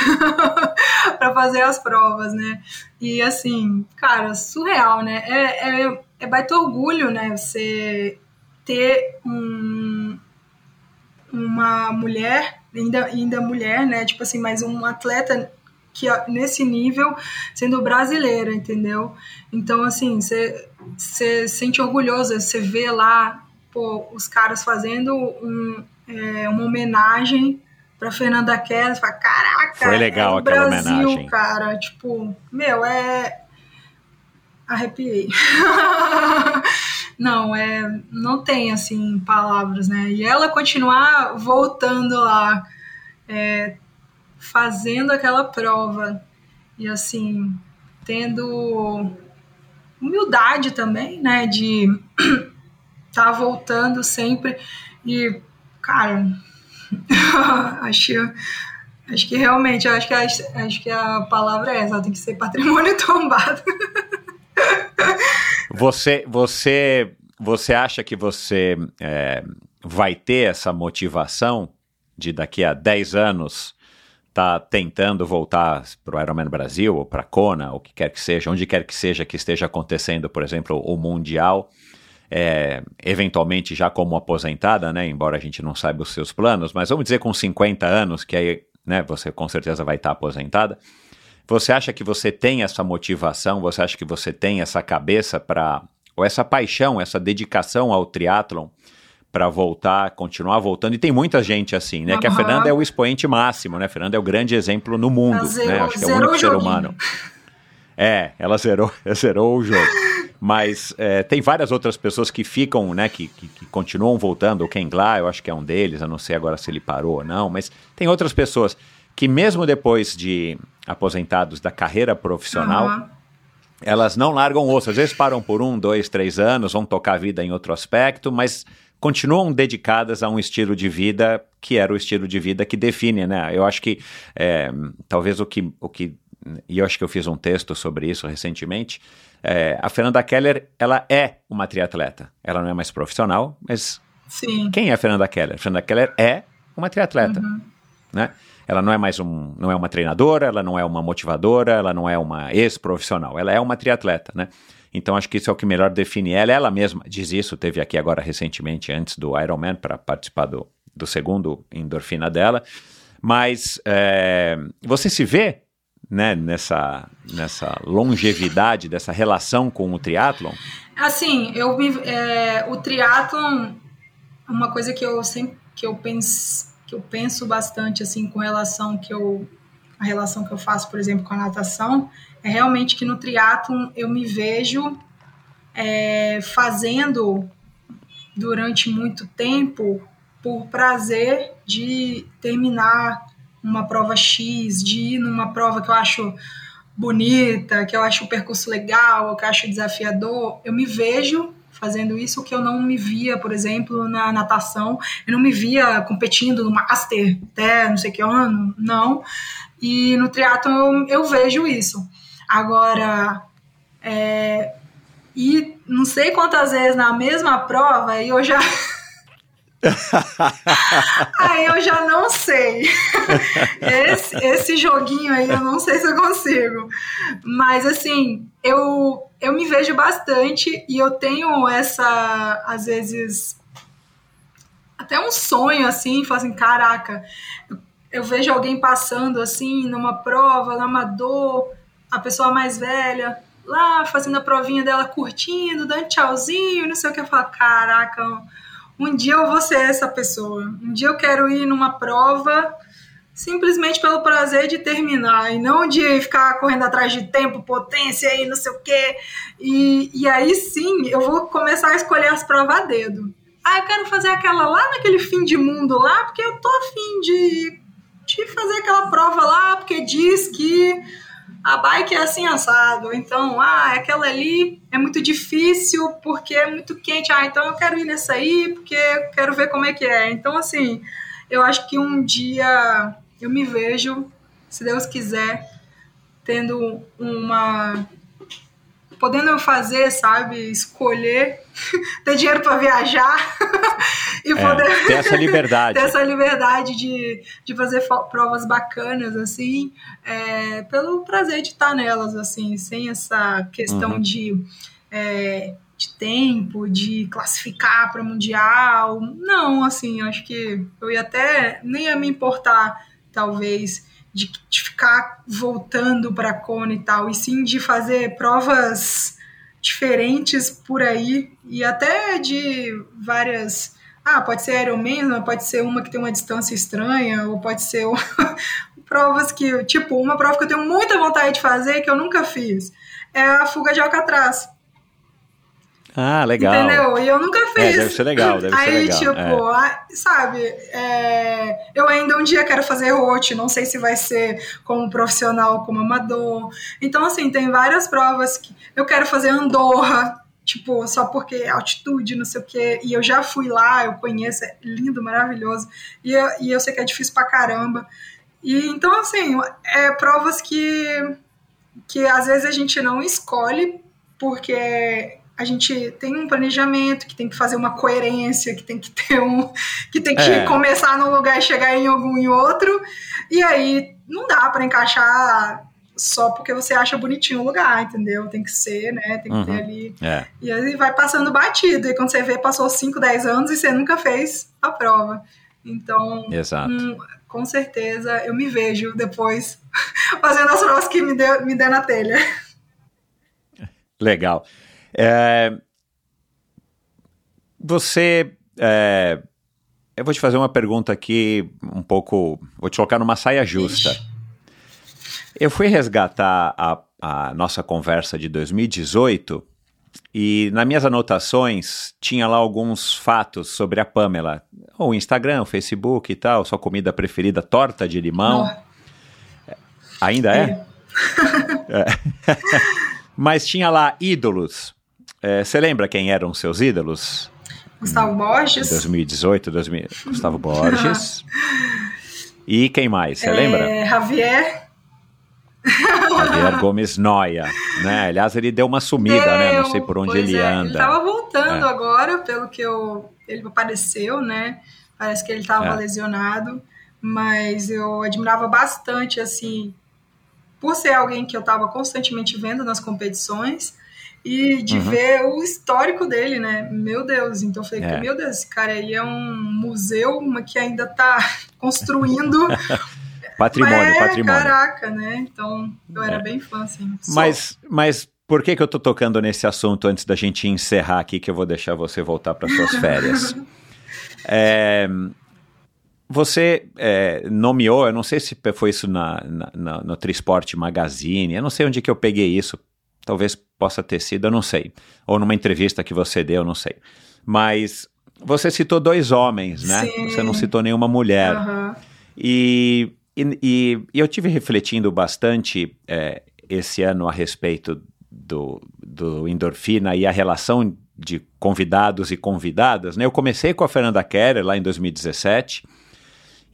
[LAUGHS] para fazer as provas, né? E assim, cara, surreal, né? É, é, é baita orgulho, né? Você ter um, uma mulher, ainda, ainda mulher, né? Tipo assim, mas um atleta que nesse nível sendo brasileira, entendeu? Então, assim, você sente orgulhoso, você vê lá pô, os caras fazendo um, é, uma homenagem pra Fernanda Keller, fala, caraca, foi legal é aquela Brasil, homenagem. cara, tipo, meu, é arrepiei. [LAUGHS] não, é, não tem assim palavras, né? E ela continuar voltando lá, é, fazendo aquela prova e assim tendo humildade também, né? De estar [CLEARS THROAT] tá voltando sempre e cara, [LAUGHS] acho acho que realmente acho que acho que a palavra é essa, tem que ser patrimônio [LAUGHS] tombado. Você, você, você acha que você é, vai ter essa motivação de daqui a 10 anos tá tentando voltar para o Ironman Brasil ou para a Kona, ou o que quer que seja, onde quer que seja que esteja acontecendo, por exemplo, o Mundial, é, eventualmente já como aposentada, né, embora a gente não saiba os seus planos, mas vamos dizer com 50 anos, que aí né, você com certeza vai estar aposentada, você acha que você tem essa motivação? Você acha que você tem essa cabeça para ou essa paixão, essa dedicação ao triatlon para voltar, continuar voltando? E tem muita gente assim, né? Uhum. Que a Fernanda é o expoente máximo, né? A Fernanda é o grande exemplo no mundo, zerou, né? Acho que é o único ser humano. É, ela zerou, [LAUGHS] zerou o jogo. Mas é, tem várias outras pessoas que ficam, né, que, que, que, continuam voltando. O Ken Gla, eu acho que é um deles, eu não sei agora se ele parou ou não, mas tem outras pessoas que mesmo depois de aposentados da carreira profissional, uhum. elas não largam o osso. Às vezes param por um, dois, três anos, vão tocar a vida em outro aspecto, mas continuam dedicadas a um estilo de vida que era o estilo de vida que define, né? Eu acho que é, talvez o que, o que e eu acho que eu fiz um texto sobre isso recentemente. É, a Fernanda Keller, ela é uma triatleta. Ela não é mais profissional, mas Sim. quem é a Fernanda Keller? A Fernanda Keller é uma triatleta, uhum. né? Ela não é mais um, não é uma treinadora, ela não é uma motivadora, ela não é uma ex-profissional, ela é uma triatleta, né? Então acho que isso é o que melhor define ela. Ela mesma diz isso, teve aqui agora recentemente, antes do Ironman, para participar do, do segundo endorfina dela. Mas é, você se vê né, nessa, nessa longevidade, dessa relação com o triatlon? Assim, eu é, o triatlon, uma coisa que eu sempre que eu penso que eu penso bastante assim com relação que eu a relação que eu faço, por exemplo, com a natação, é realmente que no triatlon eu me vejo é, fazendo durante muito tempo por prazer de terminar uma prova X, de ir numa prova que eu acho bonita, que eu acho o percurso legal, que eu acho desafiador, eu me vejo fazendo isso que eu não me via, por exemplo, na natação. Eu não me via competindo no Master até não sei que ano, não. E no triatlo eu, eu vejo isso. Agora, é, e não sei quantas vezes na mesma prova, e eu já. [LAUGHS] [LAUGHS] aí eu já não sei. Esse, esse joguinho aí eu não sei se eu consigo. Mas assim, eu, eu me vejo bastante e eu tenho essa, às vezes, até um sonho assim, falar assim, caraca, eu, vejo alguém passando assim numa prova, no amador, a pessoa mais velha, lá fazendo a provinha dela curtindo, dando tchauzinho, não sei o que, eu falo, caraca, um dia eu vou ser essa pessoa. Um dia eu quero ir numa prova simplesmente pelo prazer de terminar e não de ficar correndo atrás de tempo, potência e não sei o quê. E, e aí sim eu vou começar a escolher as provas a dedo. Ah, eu quero fazer aquela lá naquele fim de mundo lá, porque eu tô afim de, de fazer aquela prova lá, porque diz que a bike é assim assado. Então, ah, aquela ali é muito difícil porque é muito quente. Ah, então eu quero ir nessa aí porque eu quero ver como é que é. Então, assim, eu acho que um dia eu me vejo, se Deus quiser, tendo uma podendo fazer, sabe, escolher, [LAUGHS] ter dinheiro para viajar [LAUGHS] e é, poder ter essa liberdade, [LAUGHS] ter essa liberdade de, de fazer provas bacanas assim, é, pelo prazer de estar nelas assim, sem essa questão uhum. de é, de tempo, de classificar para mundial, não, assim, acho que eu ia até nem ia me importar talvez de, de ficar voltando para a Kona e tal, e sim de fazer provas diferentes por aí e até de várias. Ah, pode ser Ironman, pode ser uma que tem uma distância estranha, ou pode ser [LAUGHS] provas que, tipo, uma prova que eu tenho muita vontade de fazer que eu nunca fiz. é a fuga de Alcatraz. Ah, legal. Entendeu? E eu nunca fiz. É, deve ser legal, deve Aí, ser legal. tipo, é. sabe, é, eu ainda um dia quero fazer rote, não sei se vai ser como profissional, como amador. Então, assim, tem várias provas que eu quero fazer Andorra, tipo, só porque é altitude, não sei o quê. E eu já fui lá, eu conheço, é lindo, maravilhoso. E eu, e eu sei que é difícil pra caramba. E então, assim, é provas que, que às vezes a gente não escolhe, porque a gente tem um planejamento, que tem que fazer uma coerência, que tem que ter um. que tem que É. começar num lugar e chegar em algum em outro. E aí não dá para encaixar só porque você acha bonitinho o lugar, entendeu? Tem que ser, né? Tem que Uhum. ter ali. É. E aí vai passando batido. E quando você vê, passou 5, 10 anos e você nunca fez a prova. Então, Exato. hum, com certeza, eu me vejo depois [LAUGHS] fazendo as provas que me der, me der na telha. Legal. É, você. é, eu vou te fazer uma pergunta aqui, um pouco. Vou te colocar numa saia justa. Ixi. Eu fui resgatar a, a nossa conversa de 2018 e nas minhas anotações tinha lá alguns fatos sobre a Pamela. O Instagram, o Facebook e tal, sua comida preferida, torta de limão. Nó. Ainda é? É. [LAUGHS] Mas tinha lá ídolos. É, Você lembra quem eram seus ídolos? Gustavo Borges. 2018, 2000, Gustavo Borges. [LAUGHS] E quem mais? Você lembra? É, Javier. Javier [LAUGHS] Gomes Noia, né? Aliás, ele deu uma sumida, né? Não sei por onde ele é, anda. Ele tava voltando É. agora, pelo que eu. Ele apareceu, né? Parece que ele tava É. lesionado. Mas eu admirava bastante, assim, por ser alguém que eu tava constantemente vendo nas competições e de Uhum. ver o histórico dele, né? Meu Deus, então eu falei, É. meu Deus, esse cara aí é um museu que ainda tá [LAUGHS] construindo. [LAUGHS] Patrimônio, é, patrimônio. Caraca, né? Então eu era É. bem fã, assim. Sou. Mas, mas por que, que eu tô tocando nesse assunto antes da gente encerrar aqui, que eu vou deixar você voltar para suas férias? [LAUGHS] É, você é, nomeou, eu não sei se foi isso na, na- na- no Trisport Magazine, eu não sei onde que eu peguei isso, talvez possa ter sido, eu não sei. Ou numa entrevista que você deu, eu não sei. Mas você citou dois homens, né? Sim. Você não citou nenhuma mulher. E, e, e- e eu tive refletindo bastante é, esse ano a respeito do, do endorfina e a relação de convidados e convidadas. Né? Eu comecei com a Fernanda Keller lá em 2017.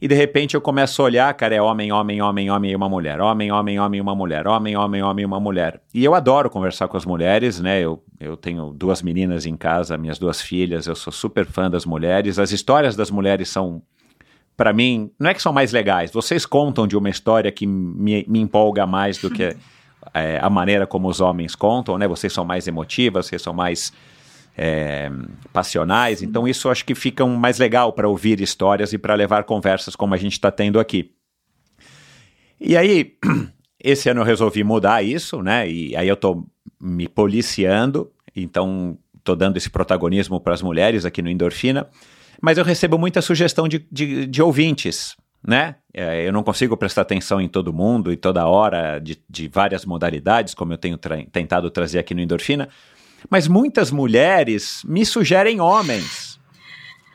E de repente eu começo a olhar, cara, é homem, homem, homem, homem e uma mulher. Homem, homem, homem e uma mulher. Homem, homem, homem e uma mulher. E eu adoro conversar com as mulheres, né? Eu, eu tenho duas meninas em casa, minhas duas filhas, eu sou super fã das mulheres. As histórias das mulheres são para mim, não é que são mais legais, vocês contam de uma história que me, me empolga mais do que [LAUGHS] é, a maneira como os homens contam, né? Vocês são mais emotivas, vocês são mais é, passionais, então isso acho que fica mais legal para ouvir histórias e para levar conversas como a gente está tendo aqui. E aí, [CLEARS THROAT] esse ano eu resolvi mudar isso, né? E aí eu tô me policiando, então tô dando esse protagonismo para as mulheres aqui no Endorfina, mas eu recebo muita sugestão de, de, de ouvintes, né? É, eu não consigo prestar atenção em todo mundo e toda hora de, de várias modalidades, como eu tenho tra tentado trazer aqui no Endorfina, mas muitas mulheres me sugerem homens.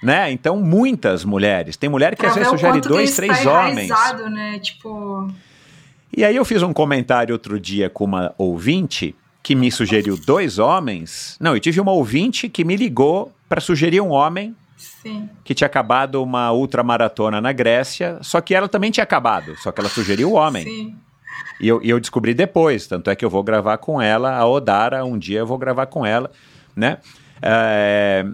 Né? Então, muitas mulheres. Tem mulher que Pra às vezes sugere dois, três está homens. né? Tipo, E aí eu fiz um comentário outro dia com uma ouvinte que me sugeriu dois homens. Não, eu tive uma ouvinte que me ligou para sugerir um homem sim. que tinha acabado uma ultramaratona na Grécia, só que ela também tinha acabado, só que ela sugeriu o homem. Sim. E eu, e eu descobri depois, tanto é que eu vou gravar com ela, a Odara, um dia eu vou gravar com ela, né? É,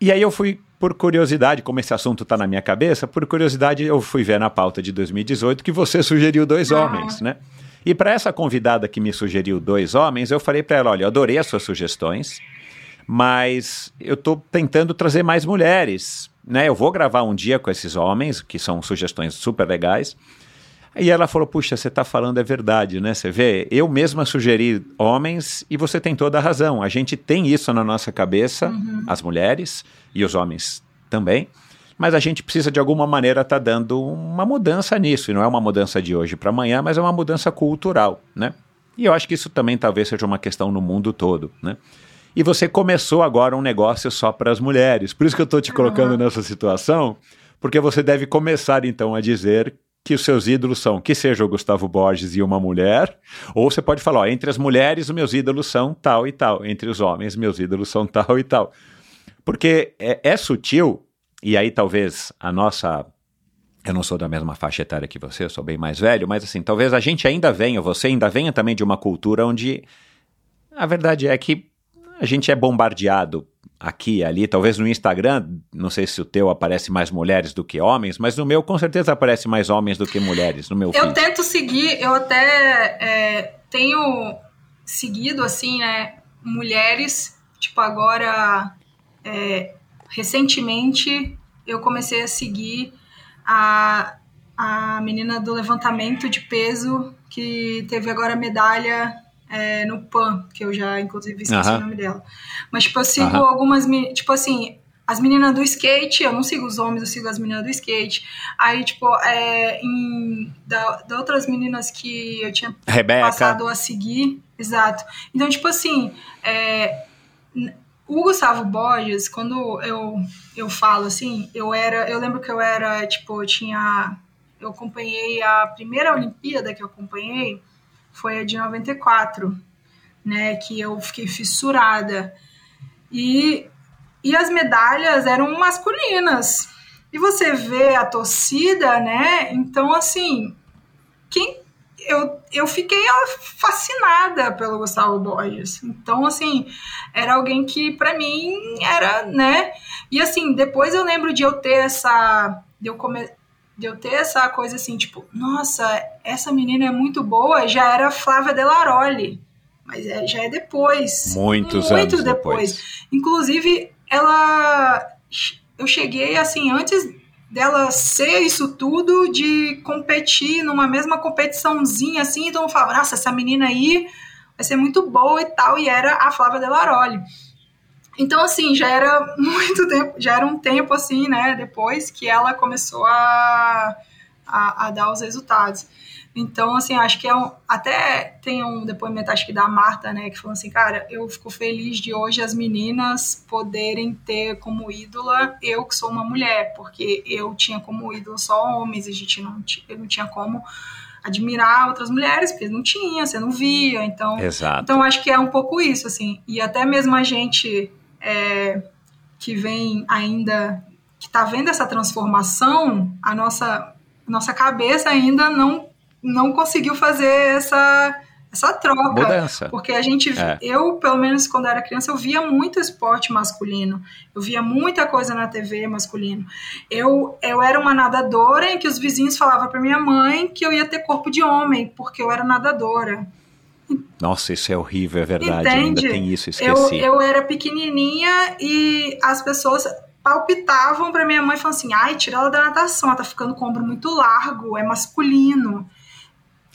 E aí eu fui, por curiosidade, como esse assunto está na minha cabeça, por curiosidade eu fui ver na pauta de 2018 que você sugeriu dois Ah. homens, né? E para essa convidada que me sugeriu dois homens, eu falei para ela, olha, eu adorei as suas sugestões, mas eu estou tentando trazer mais mulheres, né? Eu vou gravar um dia com esses homens, que são sugestões super legais, e ela falou: Puxa, você está falando é verdade, né? Você vê, eu mesma sugeri homens e você tem toda a razão. A gente tem isso na nossa cabeça, as mulheres e os homens também, mas a gente precisa de alguma maneira estar dando uma mudança nisso. E não é uma mudança de hoje para amanhã, mas é uma mudança cultural, né? E eu acho que isso também talvez seja uma questão no mundo todo, né? E você começou agora um negócio só para as mulheres. Por isso que eu estou te colocando uhum. nessa situação, porque você deve começar então a dizer que os seus ídolos são que seja o Gustavo Borges e uma mulher, ou você pode falar, ó, entre as mulheres os meus ídolos são tal e tal, entre os homens meus ídolos são tal e tal. Porque é, é sutil, e aí talvez a nossa eu não sou da mesma faixa etária que você, eu sou bem mais velho, mas assim, talvez a gente ainda venha, você ainda venha também de uma cultura onde a verdade é que a gente é bombardeado aqui e ali, talvez no Instagram, não sei se o teu aparece mais mulheres do que homens, mas no meu com certeza aparece mais homens do que mulheres, no meu Eu feed. tento seguir, eu até é, tenho seguido, assim, né, mulheres, tipo agora, é, recentemente eu comecei a seguir a, a menina do levantamento de peso que teve agora medalha é, no PAN, que eu já, inclusive, esqueci o nome dela. Mas, tipo, eu sigo algumas. Tipo assim, as meninas do skate, eu não sigo os homens, eu sigo as meninas do skate. Aí, tipo, é, em, da, da outras meninas que eu tinha Rebeca. passado a seguir. Exato. Então, tipo assim, é, o Gustavo Borges, quando eu, eu falo assim, eu era. Eu lembro que eu era, tipo, eu tinha. Eu acompanhei a primeira Olimpíada que eu acompanhei foi a de 94, né? Que eu fiquei fissurada. E, e as medalhas eram masculinas. E você vê a torcida, né? Então, assim, quem eu, eu fiquei fascinada pelo Gustavo Borges. Então, assim, era alguém que para mim era, né? E assim, depois eu lembro de eu ter essa. De eu, come, de eu ter essa coisa assim, tipo, nossa, essa menina é muito boa, já era Flávia Delaroli. Mas é, já é depois. Muitos muito anos depois. depois. Inclusive, ela. Eu cheguei assim, antes dela ser isso tudo, de competir numa mesma competiçãozinha assim, então eu falava, nossa, essa menina aí vai ser muito boa e tal, e era a Flávia Delaroli. Então, assim, já era [LAUGHS] muito tempo, já era um tempo, assim, né, depois que ela começou a, a, a dar os resultados. Então, assim, acho que é um, até tem um depoimento, acho que da Marta, né, que falou assim, cara, eu fico feliz de hoje as meninas poderem ter como ídola eu que sou uma mulher, porque eu tinha como ídolo só homens, a gente não, eu não tinha como admirar outras mulheres, porque não tinha, você não via, então... Exato. Então, acho que é um pouco isso, assim, e até mesmo a gente é, que vem ainda, que está vendo essa transformação, a nossa, nossa cabeça ainda não, não conseguiu fazer essa, essa troca. Mudança. Porque a gente, é. eu, pelo menos quando era criança, eu via muito esporte masculino. Eu via muita coisa na TV masculino. Eu, eu era uma nadadora em que os vizinhos falavam para minha mãe que eu ia ter corpo de homem, porque eu era nadadora. Nossa, isso é horrível, é verdade. Entende? Ainda tem isso, esqueci. Eu, eu era pequenininha e as pessoas palpitavam para minha mãe falando assim: ai, tira ela da natação, ela tá ficando com o ombro muito largo, é masculino.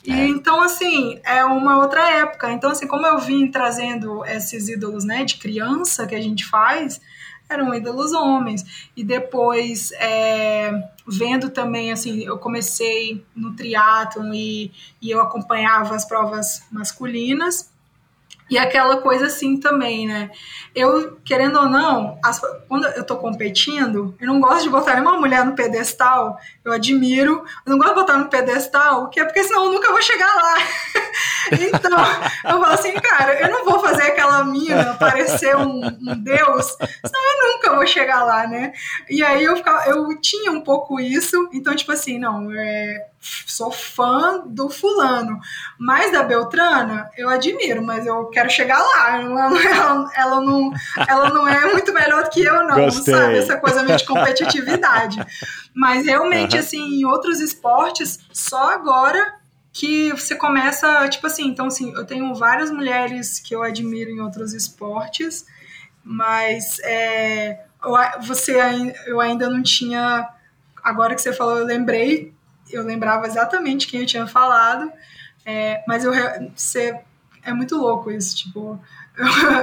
E é. então, assim, é uma outra época. Então, assim, como eu vim trazendo esses ídolos, né, de criança que a gente faz, eram ídolos homens. E depois, é, vendo também, assim, eu comecei no triatlon e, e eu acompanhava as provas masculinas. E aquela coisa assim também, né? Eu, querendo ou não, as, quando eu tô competindo, eu não gosto de botar nenhuma mulher no pedestal. Eu admiro, eu não gosto de botar no pedestal, que é porque senão eu nunca vou chegar lá. [LAUGHS] então, eu falo assim, cara, eu não vou fazer aquela mina parecer um, um, deus, senão eu nunca vou chegar lá, né? E aí eu, ficava, eu tinha um pouco isso, então, tipo assim, não, é, sou fã do fulano, mas da Beltrana eu admiro, mas eu quero chegar lá. Ela, [LAUGHS] ela, ela não, ela não é muito melhor do que eu, não, Gostei. sabe? Essa coisa meio de competitividade. [LAUGHS] Mas realmente, uhum. assim, em outros esportes, só agora que você começa, tipo assim, então assim, eu tenho várias mulheres que eu admiro em outros esportes, mas é, você eu ainda não tinha. Agora que você falou, eu lembrei eu lembrava exatamente quem eu tinha falado, é, mas eu você, é muito louco isso, tipo,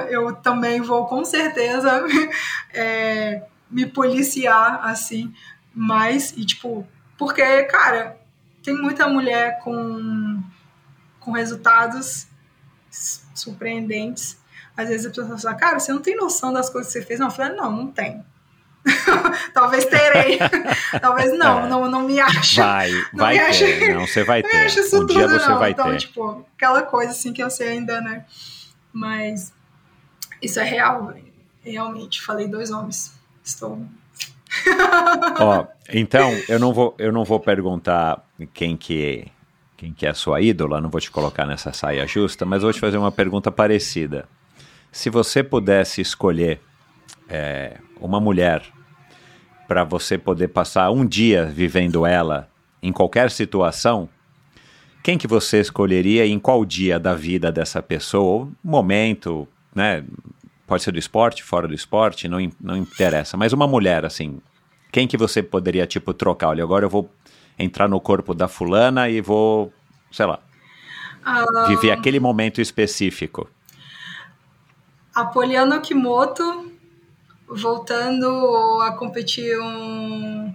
eu, [LAUGHS] eu também vou com certeza [LAUGHS] é, me policiar assim, mas e tipo, porque cara, tem muita mulher com com resultados surpreendentes. Às vezes a pessoa fala, cara, você não tem noção das coisas que você fez. Não, eu falei, não, não tem. [LAUGHS] Talvez terei. [LAUGHS] Talvez não, é. não, não me acho. Vai, não vai ter. Acho, não, você vai [LAUGHS] ter. um tudo, dia você não. vai então, ter. tipo, aquela coisa assim que eu sei ainda, né? Mas isso é real, realmente. Falei dois homens. Estou. Ó, então eu não vou, eu não vou perguntar quem que quem que é a sua ídola, não vou te colocar nessa saia justa, mas vou te fazer uma pergunta parecida. Se você pudesse escolher é, uma mulher para você poder passar um dia vivendo ela em qualquer situação, quem que você escolheria e em qual dia da vida dessa pessoa, ou momento, né? Pode ser do esporte, fora do esporte, não, não interessa. Mas uma mulher, assim, quem que você poderia, tipo, trocar? Olha, agora eu vou entrar no corpo da fulana e vou, sei lá, Ah, viver aquele momento específico. a Poliana Okimoto voltando a competir um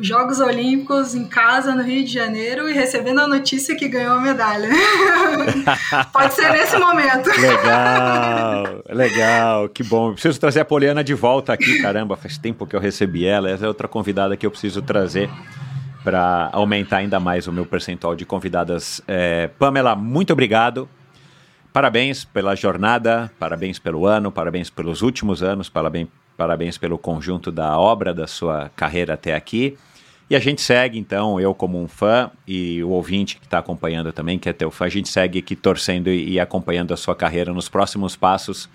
os Jogos Olímpicos em casa no Rio de Janeiro e recebendo a notícia que ganhou a medalha. [LAUGHS] Pode ser nesse momento. Legal, legal, que bom. Preciso trazer a Poliana de volta aqui, caramba, faz tempo que eu recebi ela. Essa é outra convidada que eu preciso trazer para aumentar ainda mais o meu percentual de convidadas. É, Pamela, muito obrigado. Parabéns pela jornada, parabéns pelo ano, parabéns pelos últimos anos, parabéns, parabéns pelo conjunto da obra da sua carreira até aqui. E a gente segue, então, eu como um fã e o ouvinte que está acompanhando também, que é teu fã, a gente segue aqui torcendo e, acompanhando a sua carreira nos próximos passos,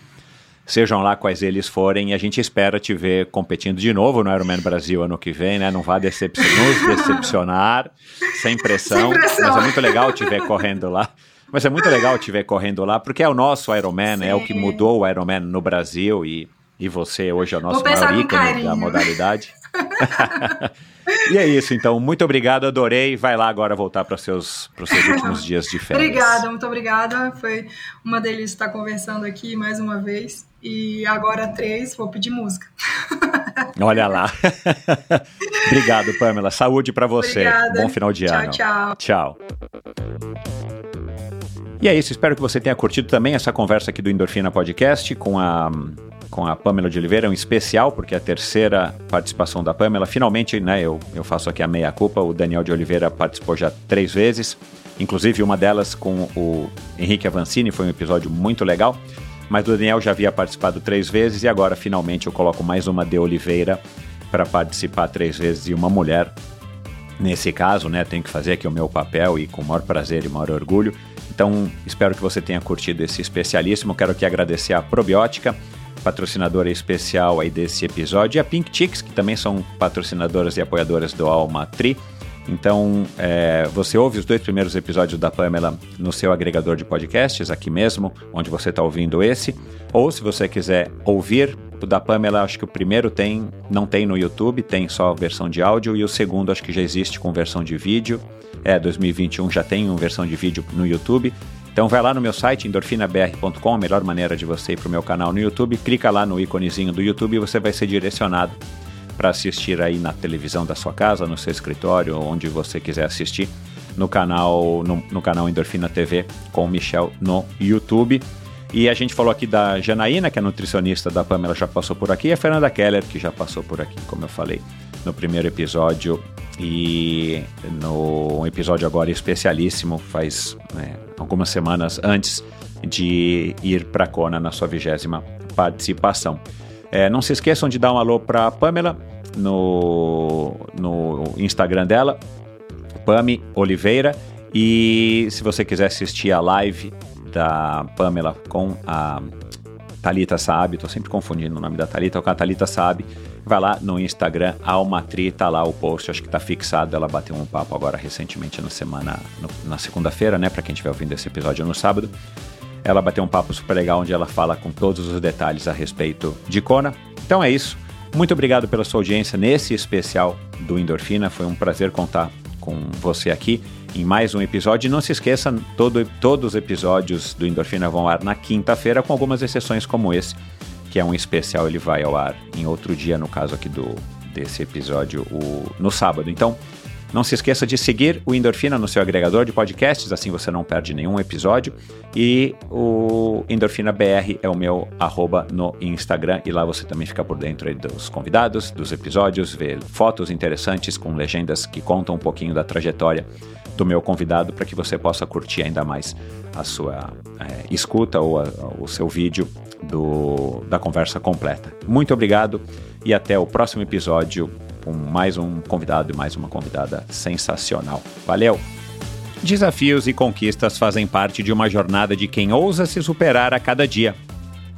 sejam lá quais eles forem, e a gente espera te ver competindo de novo no Ironman Brasil ano que vem, né? Não vá decep nos decepcionar, sem pressão, Sem pressão. mas é muito legal te ver correndo lá. Mas é muito legal te ver correndo lá, porque é o nosso Ironman, é o que mudou o Ironman no Brasil e, e você hoje é o nosso maior ícone da modalidade. [LAUGHS] e é isso, então. Muito obrigado, adorei. Vai lá agora voltar para os seus, pros seus últimos [LAUGHS] dias de férias. Obrigada, muito obrigada. Foi uma delícia estar conversando aqui mais uma vez. E agora três, vou pedir música. [LAUGHS] Olha lá. obrigado, Pamela. Saúde para você. Obrigada. Bom final de Tchau, ano. tchau. Tchau. E é isso, espero que você tenha curtido também essa conversa aqui do Endorfina Podcast com a, com a Pamela de Oliveira, um especial, porque é a terceira participação da Pamela. Finalmente, né, eu, eu faço aqui a meia-culpa, o Daniel de Oliveira participou já três vezes, inclusive uma delas com o Henrique Avancini, foi um episódio muito legal, mas o Daniel já havia participado três vezes e agora finalmente eu coloco mais uma de Oliveira para participar três vezes e uma mulher Nesse caso, né, tenho que fazer aqui o meu papel e com o maior prazer e maior orgulho. Então, espero que você tenha curtido esse especialíssimo. Quero aqui agradecer a Probiótica, patrocinadora especial aí desse episódio, e a Pink Chicks, que também são patrocinadoras e apoiadoras do Alma Tri. Então, é, você ouve os dois primeiros episódios da Pamela no seu agregador de podcasts, aqui mesmo, onde você está ouvindo esse. Ou se você quiser ouvir o da Pamela, acho que o primeiro tem, não tem no YouTube, tem só versão de áudio, e o segundo acho que já existe com versão de vídeo. É, 2021 já tem uma versão de vídeo no YouTube. Então vai lá no meu site, endorfinabr.com, a melhor maneira de você ir para o meu canal no YouTube, clica lá no íconezinho do YouTube e você vai ser direcionado para assistir aí na televisão da sua casa, no seu escritório, onde você quiser assistir, no canal, no, no canal Endorfina TV com o Michel no YouTube. E a gente falou aqui da Janaína, que é nutricionista da Pamela, já passou por aqui, e a Fernanda Keller, que já passou por aqui, como eu falei no primeiro episódio. E no episódio agora especialíssimo, faz né, algumas semanas antes de ir para a Kona na sua vigésima participação. É, não se esqueçam de dar um alô para Pamela no, no Instagram dela, Pami Oliveira. E se você quiser assistir a live da Pamela com a Talita Saab, tô sempre confundindo o nome da Talita com a Talita Saab, vai lá no Instagram, Almatri, tá lá o post, acho que tá fixado, ela bateu um papo agora recentemente na semana, no- na segunda-feira, né, para quem estiver ouvindo esse episódio no sábado. Ela bateu um papo super legal onde ela fala com todos os detalhes a respeito de Kona. Então é isso. Muito obrigado pela sua audiência nesse especial do Endorfina. Foi um prazer contar com você aqui em mais um episódio. E não se esqueça, todo, todos os episódios do Endorfina vão ao ar na quinta-feira, com algumas exceções como esse, que é um especial, ele vai ao ar em outro dia, no caso aqui do desse episódio, o, no sábado. Então, Não se esqueça de seguir o Endorfina no seu agregador de podcasts, assim você não perde nenhum episódio. E o Endorfina BR é o meu arroba no Instagram e lá você também fica por dentro dos convidados, dos episódios, vê fotos interessantes com legendas que contam um pouquinho da trajetória do meu convidado para que você possa curtir ainda mais a sua é, escuta ou a, o seu vídeo do, da conversa completa. Muito obrigado e até o próximo episódio com mais um convidado e mais uma convidada sensacional. Valeu! Desafios e conquistas fazem parte de uma jornada de quem ousa se superar a cada dia.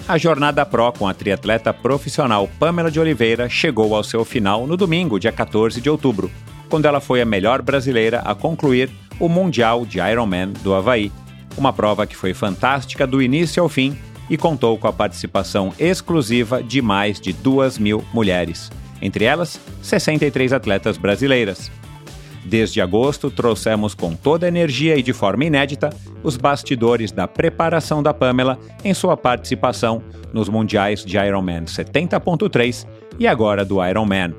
A Jornada Pro com a triatleta profissional Pamela de Oliveira chegou ao seu final no domingo, dia 14 de outubro, quando ela foi a melhor brasileira a concluir o Mundial de Ironman do Havaí, uma prova que foi fantástica do início ao fim e contou com a participação exclusiva de mais de duas mil mulheres entre elas 63 atletas brasileiras. Desde agosto, trouxemos com toda energia e de forma inédita os bastidores da preparação da Pamela em sua participação nos mundiais de Ironman 70.3 e agora do Ironman.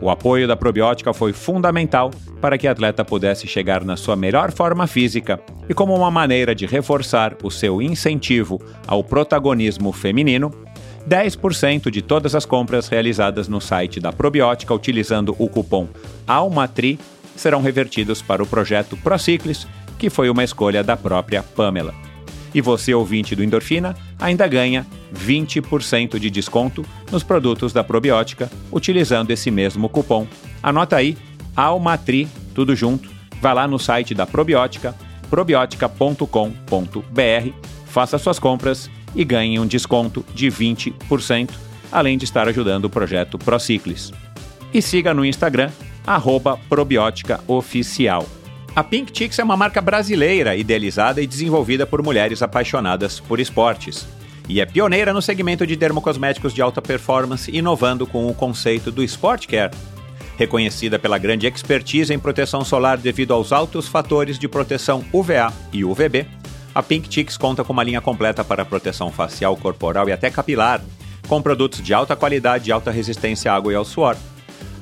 O apoio da probiótica foi fundamental para que a atleta pudesse chegar na sua melhor forma física e, como uma maneira de reforçar o seu incentivo ao protagonismo feminino, 10% de todas as compras realizadas no site da Probiótica utilizando o cupom ALMATRI serão revertidos para o projeto Prociclis, que foi uma escolha da própria Pamela. E você, ouvinte do Endorfina, ainda ganha 20% de desconto nos produtos da Probiótica utilizando esse mesmo cupom. Anota aí, ALMATRI, tudo junto, vá lá no site da Probiótica, probiotica.com.br, faça suas compras e ganhe um desconto de 20%, além de estar ajudando o projeto Prociclis. E siga no Instagram, arroba. A Pink Chicks é uma marca brasileira idealizada e desenvolvida por mulheres apaixonadas por esportes. E é pioneira no segmento de dermocosméticos de alta performance, inovando com o conceito do Sport Care. Reconhecida pela grande expertise em proteção solar devido aos altos fatores de proteção UVA e UVB, a Pink Chicks conta com uma linha completa para proteção facial, corporal e até capilar, com produtos de alta qualidade e alta resistência à água e ao suor.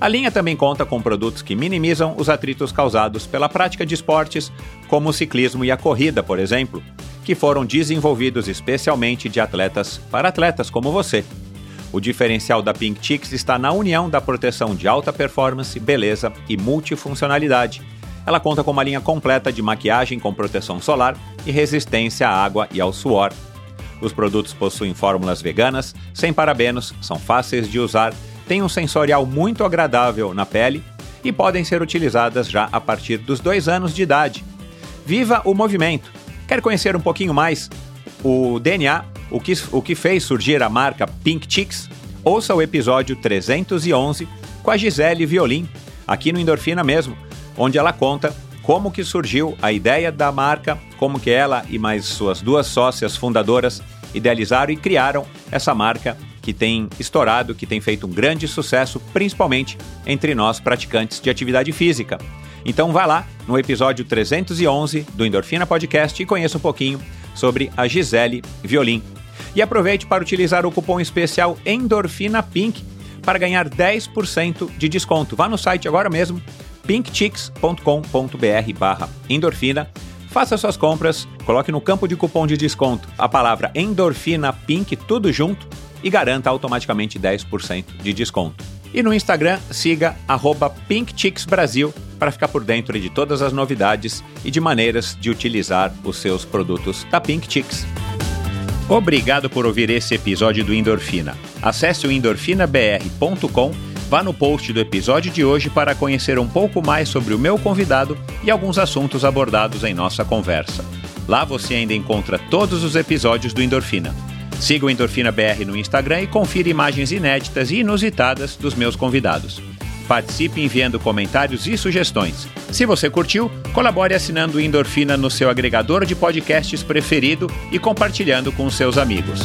A linha também conta com produtos que minimizam os atritos causados pela prática de esportes, como o ciclismo e a corrida, por exemplo, que foram desenvolvidos especialmente de atletas para atletas como você. O diferencial da Pink Chicks está na união da proteção de alta performance, beleza e multifuncionalidade ela conta com uma linha completa de maquiagem com proteção solar e resistência à água e ao suor. Os produtos possuem fórmulas veganas, sem parabenos, são fáceis de usar, têm um sensorial muito agradável na pele e podem ser utilizadas já a partir dos dois anos de idade. Viva o movimento! Quer conhecer um pouquinho mais o DNA, o que, o que fez surgir a marca Pink Chicks? Ouça o episódio 311 com a Gisele Violim, aqui no Endorfina mesmo onde ela conta como que surgiu a ideia da marca, como que ela e mais suas duas sócias fundadoras idealizaram e criaram essa marca que tem estourado, que tem feito um grande sucesso, principalmente entre nós praticantes de atividade física. Então vá lá no episódio 311 do Endorfina Podcast e conheça um pouquinho sobre a Gisele Violim. E aproveite para utilizar o cupom especial Endorfina Pink para ganhar 10% de desconto. Vá no site agora mesmo pinkchicks.com.br barra endorfina. Faça suas compras, coloque no campo de cupom de desconto a palavra endorfina pink tudo junto e garanta automaticamente 10% de desconto. E no Instagram, siga pinkchicksbrasil para ficar por dentro de todas as novidades e de maneiras de utilizar os seus produtos da Pink Chicks. Obrigado por ouvir esse episódio do Endorfina. Acesse o endorfinabr.com Vá no post do episódio de hoje para conhecer um pouco mais sobre o meu convidado e alguns assuntos abordados em nossa conversa. Lá você ainda encontra todos os episódios do Endorfina. Siga o Endorfina BR no Instagram e confira imagens inéditas e inusitadas dos meus convidados. Participe enviando comentários e sugestões. Se você curtiu, colabore assinando o Endorfina no seu agregador de podcasts preferido e compartilhando com seus amigos.